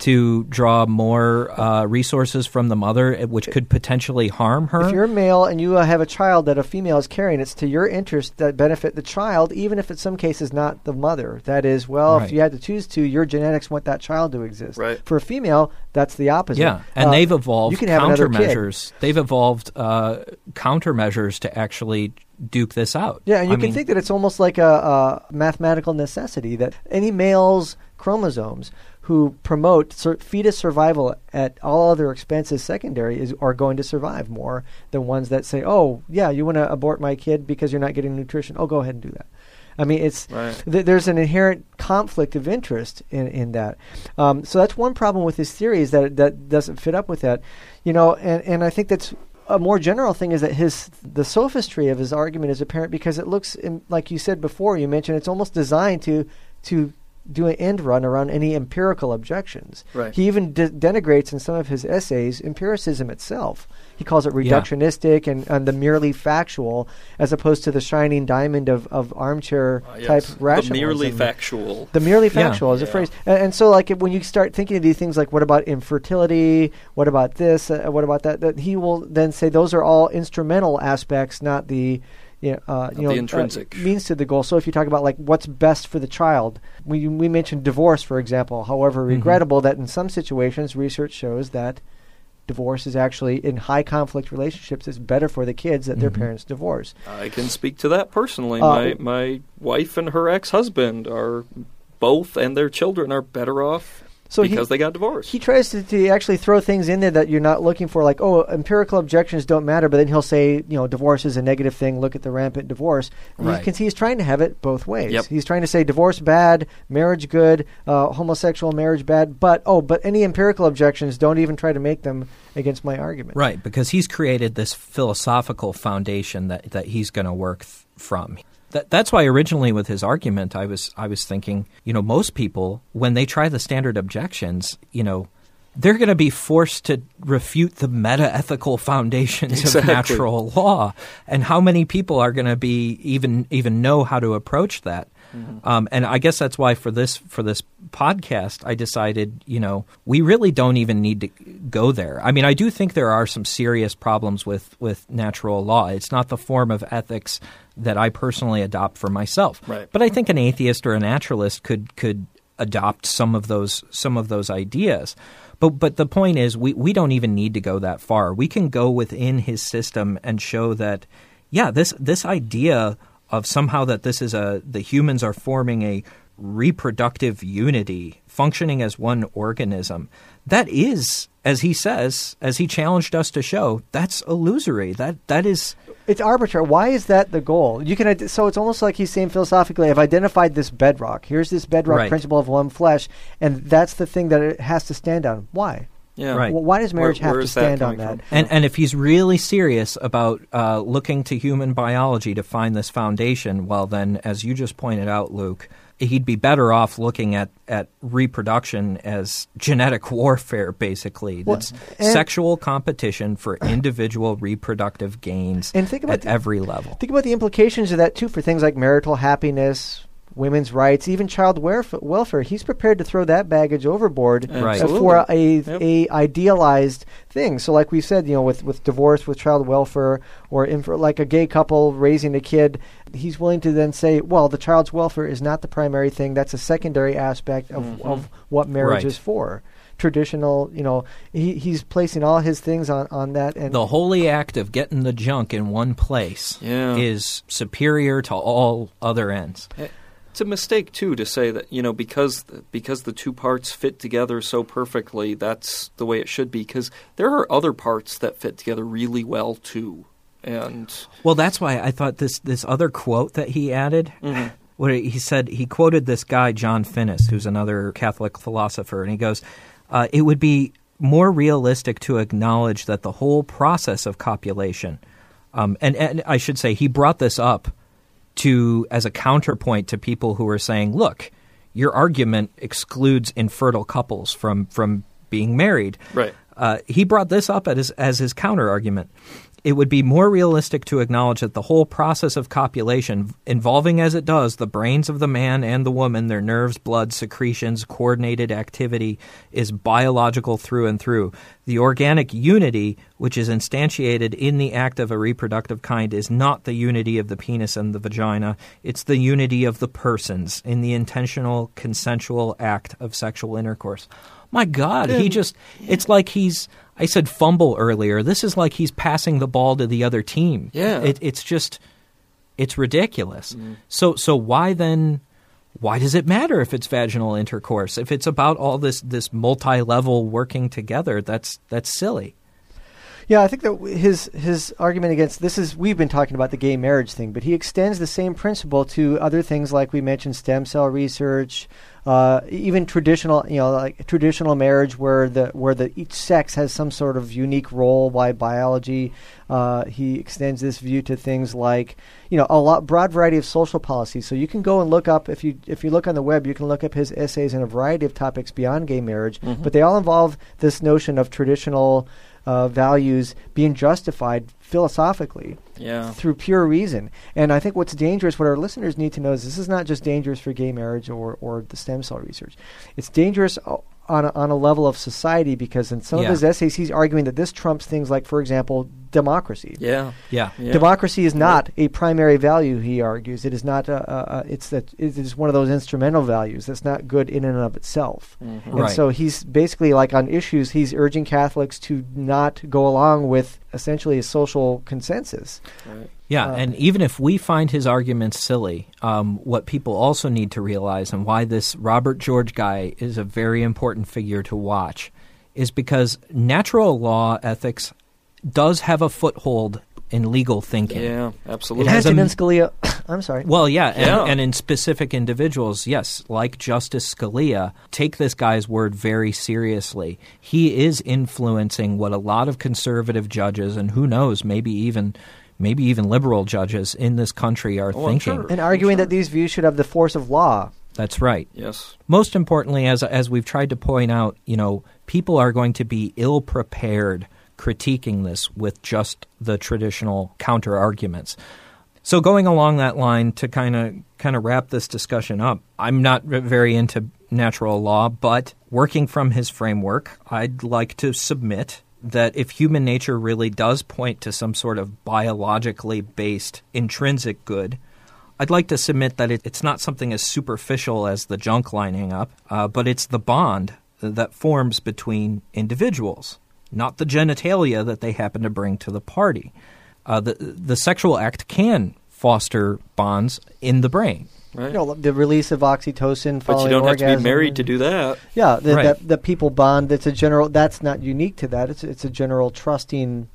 To draw more uh, resources from the mother, uh, which could potentially harm her. If you're a male and you uh, have a child that a female is carrying, it's to your interest that benefit the child, even if in some cases not the mother. That is, well, Right. if you had to choose to, your genetics want that child to exist. Right. For a female, that's the opposite. Yeah, and Uh, they've evolved you can have countermeasures. They've evolved uh, countermeasures to actually duke this out. Yeah, and you I can mean, think that it's almost like a, a mathematical necessity that any male's chromosomes who promote sur- fetus survival at all other expenses secondary is are going to survive more than ones that say, "Oh, yeah, you want to abort my kid because you're not getting nutrition. Oh, go ahead and do that." I mean, it's Right. th- there's an inherent conflict of interest in in that. Um, so that's one problem with his theory is that it, that doesn't fit up with that, you know. And and I think that's a more general thing is that his the sophistry of his argument is apparent because it looks in, like you said before. You mentioned it's almost designed to to do an end run around any empirical objections. Right. He even de- denigrates in some of his essays empiricism itself. He calls it Yeah. reductionistic and, and the merely factual, as opposed to the shining diamond of, of armchair Uh, type yes. The rationalism. merely factual. The merely Yeah. factual is a Yeah. phrase, and, and so like when you start thinking of these things, like what about infertility? What about this? Uh, what about that? That he will then say those are all instrumental aspects, not the you know, uh, you the know uh, intrinsic. means to the goal. So if you talk about like what's best for the child, we we mentioned divorce, for example. However Mhm. regrettable that in some situations, research shows that divorce is actually in high conflict relationships. It's better for the kids that their Mhm. parents divorce. I can speak to that personally. Uh, my my wife and her ex husband are both, and their children are better off So he- because they got divorced. He tries to, to actually throw things in there that you're not looking for, like, oh, empirical objections don't matter, but then he'll say, you know, divorce is a negative thing. Look at the rampant divorce. And You can see he's trying to have it both ways. Yep. He's trying to say divorce bad, marriage good, uh, homosexual marriage bad, but, oh, but any empirical objections, don't even try to make them against my argument. right because he's created this philosophical foundation that that he's going to work th- from. That, that's why originally with his argument, I was I was thinking, you know, most people when they try the standard objections, you know. They're going to be forced to refute the meta ethical foundations of natural law, and how many people are going to be even even know how to approach that? Um, and I guess that's why for this for this podcast, I decided, you know, we really don't even need to go there. I mean, I do think there are some serious problems with with natural law. It's not the form of ethics that I personally adopt for myself. Right. But I think an atheist or a naturalist could could adopt some of those some of those ideas. But but the point is we, we don't even need to go that far. We can go within his system and show that yeah, this this idea of somehow that this is a the humans are forming a reproductive unity, functioning as one organism. That is, as he says, as he challenged us to show, that's illusory. That that is It's arbitrary. Why is that the goal? You can so it's almost like he's saying philosophically, I've identified this bedrock. Here's this bedrock Right. principle of one flesh, and that's the thing that it has to stand on. Why? Yeah. Right. Well, why does marriage Where- have where to is that stand on that? from? And and if he's really serious about uh, looking to human biology to find this foundation, well, then, as you just pointed out, Luke, he'd be better off looking at, at reproduction as genetic warfare, basically. Well, it's sexual competition for individual reproductive gains And think about at the- every level. Think about the implications of that too for things like marital happiness, women's rights, even child welf- welfare. He's prepared to throw that baggage overboard Right. for a Yep. a idealized thing. So, like we said, you know, with with divorce, with child welfare, or in for like a gay couple raising a kid, he's willing to then say, well, the child's welfare is not the primary thing. That's a secondary aspect of Mhm. of what marriage Right. is for. Traditional, you know, he, he's placing all his things on, on that, and The holy act of getting the junk in one place Yeah. is superior to all other ends. It's a mistake too to say that you know because because the two parts fit together so perfectly that's the way it should be because there are other parts that fit together really well too and Well, that's why I thought this this other quote that he added. Mhm. What he said, he quoted this guy John Finnis, who's another Catholic philosopher, and he goes, uh, "It would be more realistic to acknowledge that the whole process of copulation, um, and, and I should say, he brought this up to as a counterpoint to people who are saying, look, your argument excludes infertile couples from from being married." right Uh, he brought this up as, as his counter argument. It would be more realistic to acknowledge that the whole process of copulation, involving as it does the brains of the man and the woman, their nerves, blood, secretions, coordinated activity, is biological through and through. The organic unity, which is instantiated in the act of a reproductive kind, is not the unity of the penis and the vagina. It's the unity of the persons in the intentional, consensual act of sexual intercourse. My God, he just, it's like he's, I said fumble earlier. This is like he's passing the ball to the other team. Yeah. It, it's just, it's ridiculous. So, so why then, why does it matter if it's vaginal intercourse? If it's about all this, this multi-level working together, that's, that's silly. Yeah, I think that his his argument against this is we've been talking about the gay marriage thing, but he extends the same principle to other things like we mentioned stem cell research, uh, even traditional you know like traditional marriage where the where the each sex has some sort of unique role by biology. Uh, he extends this view to things like you know a lot broad variety of social policies. So you can go and look up if you if you look on the web, you can look up his essays on a variety of topics beyond gay marriage, but they all involve this notion of traditional uh, values being justified philosophically yeah through pure reason. And I think what's dangerous, what our listeners need to know is this is not just dangerous for gay marriage or, or the stem cell research. It's dangerous on a, on a level of society because in some Yeah. of his essays he's arguing that this trumps things like, for example, democracy. yeah Yeah. yeah Democracy is not a primary value. He argues it is not. A, a, a, it's that it is one of those instrumental values that's not good in and of itself. Mhm. And Right. so he's basically like on issues. He's urging Catholics to not go along with essentially a social consensus. right. Yeah, Uh, and even if we find his arguments silly, um, what people also need to realize, and why this Robert George guy is a very important figure to watch, is because natural law ethics does have a foothold in legal thinking. yeah absolutely. It has a Antonin m- Scalia. I'm sorry. Well, yeah, and, Yeah. and in specific individuals, yes, like Justice Scalia, take this guy's word very seriously. He is influencing what a lot of conservative judges, and who knows, maybe even maybe even liberal judges in this country are Oh, thinking. sure. and arguing Sure. that these views should have the force of law. That's right. yes Most importantly, as as we've tried to point out, you know, people are going to be ill prepared critiquing this with just the traditional counter arguments. So going along that line to kind of kind of wrap this discussion up, I'm not very into natural law, but working from his framework, I'd like to submit that if human nature really does point to some sort of biologically based intrinsic good, I'd like to submit that it, it's not something as superficial as the junk lining up, uh, but it's the bond that forms between individuals, not the genitalia that they happen to bring to the party. Uh, the, the sexual act can foster bonds in the brain. right You know, the release of oxytocin. but you don't have to be married to do that Yeah, the, Right. that that people bond. That's a general. That's not unique to that. It's it's a general trusting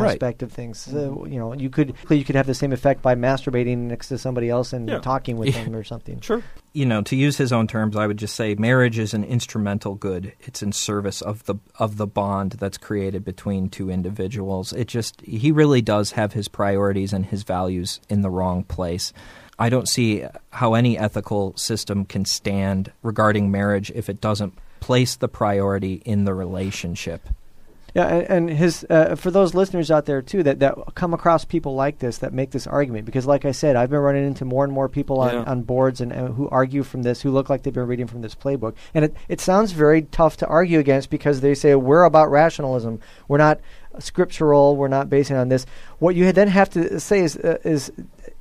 Right. aspect of things. So, you know, you could you could have the same effect by masturbating next to somebody else and Yeah. talking with them or something. sure You know, to use his own terms, I would just say marriage is an instrumental good. It's in service of the of the bond that's created between two individuals. It just he really does have his priorities and his values in the wrong place. I don't see how any ethical system can stand regarding marriage if it doesn't place the priority in the relationship. Yeah, and, and his uh, for those listeners out there too that, that come across people like this that make this argument because, like I said, I've been running into more and more people on, Yeah. on boards and, and who argue from this, who look like they've been reading from this playbook, and it it sounds very tough to argue against because they say we're about rationalism, we're not scriptural, we're not basing on this. What you then have to say is uh, is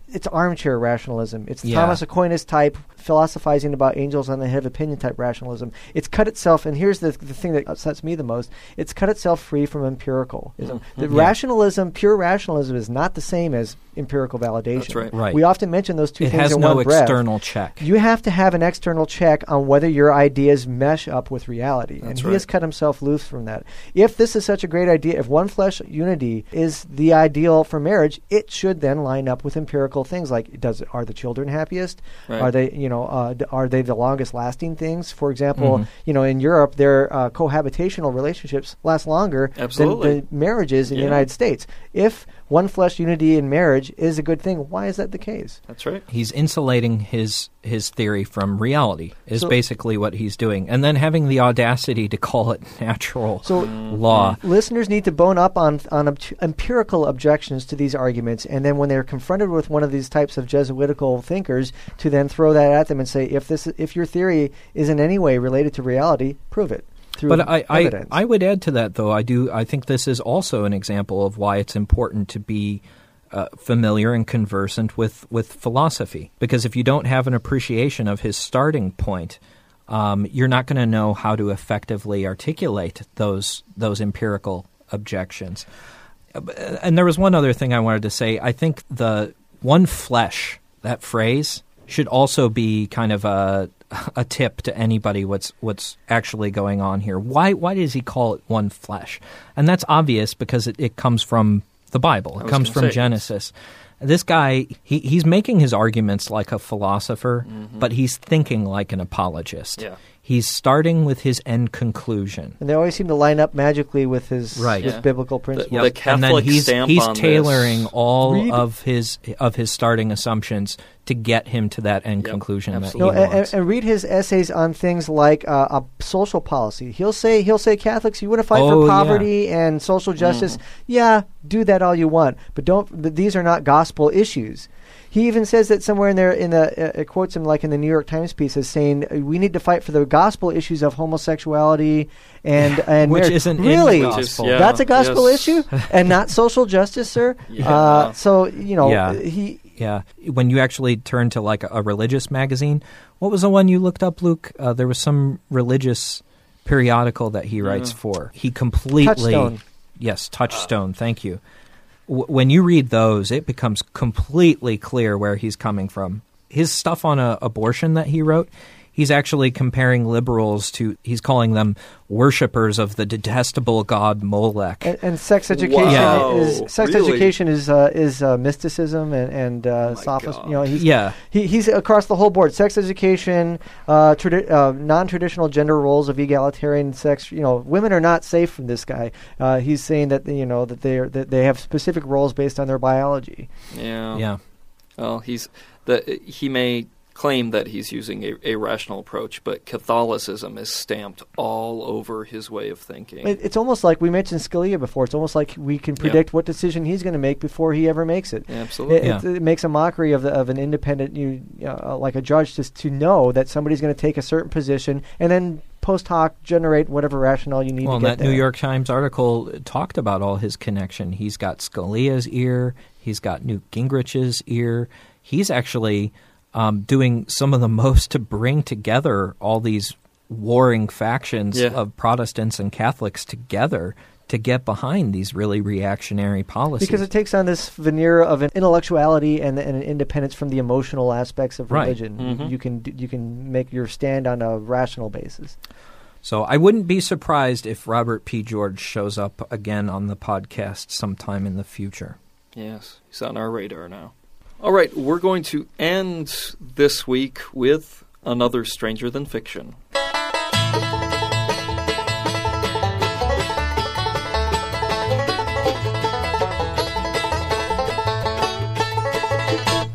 it's armchair rationalism. It's Yeah. Thomas Aquinas type philosophizing about angels on the head of opinion type rationalism. It's cut itself, and here's the, the thing that upsets me the most: it's cut itself free from empiricalism. Mm-hmm. The mm-hmm. Yeah. rationalism, pure rationalism, is not the same as empirical validation. That's right. Right. We often mention those two It things has in no one breath. external check. You have to have an external check on whether your ideas mesh up with reality. and That's he has cut himself loose from that. If this is such a great idea, if one flesh unity is the ideal for marriage, it should then line up with empirical things like does are the children happiest? Right. Are they you know uh, d- are they the longest lasting things? For example, Mhm. you know in Europe their uh, cohabitational relationships last longer Absolutely. than the marriages in Yeah. the United States. If one flesh unity in marriage is a good thing, why is that the case? That's right. He's insulating his his theory from reality is So- basically what he's doing, and then having the audacity to call it natural So law. listeners need to bone up on on ob- empirical objections to these arguments, and then when they're confronted with one of these types of Jesuitical thinkers, to then throw that at them and say, if this if your theory is in any way related to reality, prove it through But I, I, evidence. I would add to that, though. I do. I think this is also an example of why it's important to be uh, familiar and conversant with with philosophy. Because if you don't have an appreciation of his starting point, um, you're not going to know how to effectively articulate those those empirical objections. Uh, And there was one other thing I wanted to say. I think the one flesh that phrase should also be kind of a a tip to anybody what's what's actually going on here. Why why does he call it one flesh? And that's obvious because it, it comes from the Bible. It comes from say. Genesis. This guy, he, he's making his arguments like a philosopher, but he's thinking like an apologist. Yeah. He's starting with his end conclusion. and they always seem to line up magically with his Right. with Yeah. biblical principles. The and then Catholic he's, stamp he's on this. tailoring all Read- of his of his starting assumptions to get him to that end Yep, conclusion that he absolutely. No, and, wants. and, and read his essays on things like uh, a social policy. He'll say he'll say Catholics, you want to fight Oh, for yeah. poverty and social justice. Yeah, do that all you want, but don't. th- These are not gospel issues. He even says that somewhere in there, in the uh, it quotes him like in the New York Times piece as saying, uh, "We need to fight for the gospel issues of homosexuality and and Which marriage." isn't in the really gospel. Which is- yeah, That's a gospel yes. issue and not social justice, sir. Yeah. Uh, so you know Yeah. he Yeah, when you actually turn to like a, a religious magazine, what was the one you looked up, Luke? Uh, there was some religious periodical that he writes Yeah. for. He completely Touchstone. yes, Touchstone. thank you. When you read those, it becomes completely clear where he's coming from. His stuff on uh, abortion that he wrote, he's actually comparing liberals to. He's calling them worshippers of the detestable god Molech. And, and sex education Wow. is sex Really? education is uh, is uh, mysticism and and uh, my sophist. God. You know, he's yeah, he, he's across the whole board. Sex education, uh, tradi- uh, non-traditional gender roles of egalitarian sex. You know, women are not safe from this guy. Uh, he's saying that you know that they are that they have specific roles based on their biology. Yeah. yeah. Well, he's the he may claim that he's using a, a rational approach, but Catholicism is stamped all over his way of thinking. It, it's almost like we mentioned Scalia before. It's almost like we can predict what decision he's going to make before he ever makes it. Absolutely. It, Yeah. it, it makes a mockery of the, of an independent, you uh, like a judge, just to know that somebody's going to take a certain position and then post hoc generate whatever rationale you need Well, to and get that New. York Times article talked about all his connection. He's got Scalia's ear. He's got Newt Gingrich's ear. He's actually um, doing some of the most to bring together all these warring factions Yeah. of Protestants and Catholics together to get behind these really reactionary policies. Because it takes on this veneer of an intellectuality and, and an independence from the emotional aspects of Right. religion. Mhm. You can you can make your stand on a rational basis. so I wouldn't be surprised if Robert P. George shows up again on the podcast sometime in the future. Yes, he's on our radar now. All right, we're going to end this week with another Stranger Than Fiction.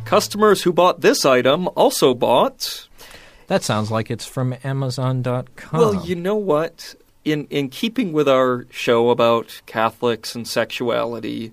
Customers who bought this item also bought. That sounds like it's from Amazon.com. Well, you know what? In in keeping with our show about Catholics and sexuality,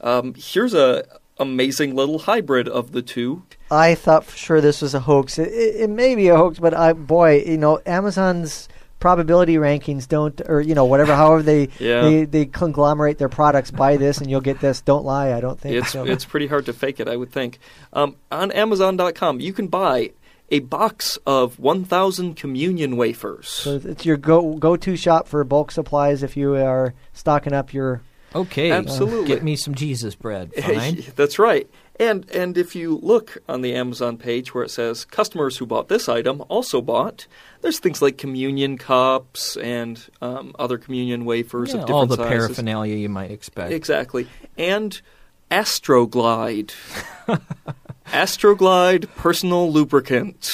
um, here's a amazing little hybrid of the two. I thought for sure this was a hoax. It, it, it may be a hoax, but I boy, you know, Amazon's probability rankings don't, or you know, whatever, however they Yeah. they, they conglomerate their products. Buy this and you'll get this. Don't lie. I don't think It's so. it's pretty hard to fake it, I would think. Um, on Amazon.com, you can buy a box of 1,000 communion wafers. so it's your go go to shop for bulk supplies if you are stocking up your. Okay, Absolutely. get me some Jesus bread. Fine. That's right. And and if you look on the Amazon page where it says customers who bought this item also bought, there's things like communion cups and um, other communion wafers Yeah, of different all the sizes. paraphernalia you might expect. Exactly. And Astroglide. Astroglide personal lubricant.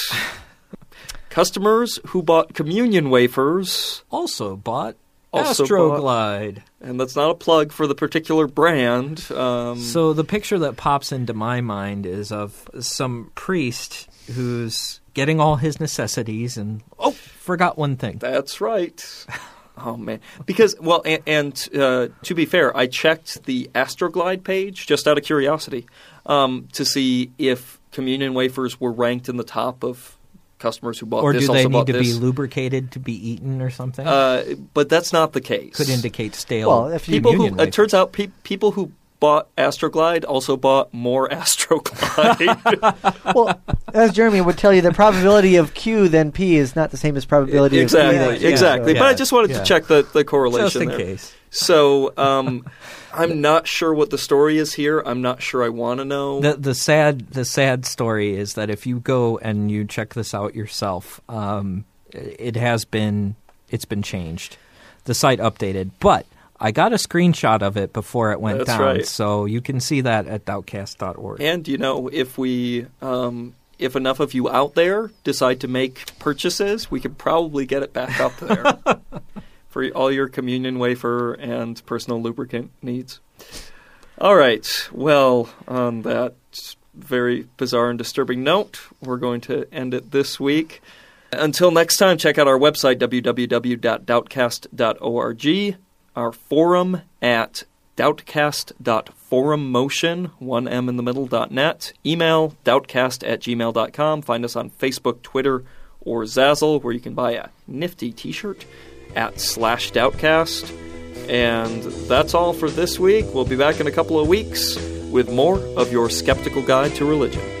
Customers who bought communion wafers, also bought Also Astroglide. and that's not a plug for the particular brand. Um, So the picture that pops into my mind is of some priest who's getting all his necessities and oh, forgot one thing. That's right. Oh man, because well, and, and uh, to be fair, I checked the Astroglide page just out of curiosity um, to see if communion wafers were ranked in the top of customers who bought or this. do they also need to this. be lubricated to be eaten or something? Uh, but that's not the case. Could indicate stale. Well, if people who it turns out pe- people who bought Astroglide also bought more Astroglide. Well, as Jeremy would tell you, the probability of Q then P is not the same as probability exactly, of P. Yeah, exactly. yeah, but I just wanted yeah. to check the, the correlation just correlation in there. case. So um, I'm not sure what the story is here. I'm not sure I want to know. The the sad the sad story is that if you go and you check this out yourself, um, it has been it's been changed. The site updated, but I got a screenshot of it before it went That's down, right. so you can see that at doubtcast.org. and you know, if we um, if enough of you out there decide to make purchases, we could probably get it back up there for all your communion wafer and personal lubricant needs. All right. Well, on that very bizarre and disturbing note, we're going to end it this week. Until next time, check out our website, www.doubtcast.org, our forum at doubtcast.forummotion, one M in the middle, dot net, email doubtcast at gmail.com, find us on Facebook, Twitter, or Zazzle, where you can buy a nifty t-shirt at slash doubtcast. And that's all for this week. We'll be back in a couple of weeks with more of your skeptical guide to religion.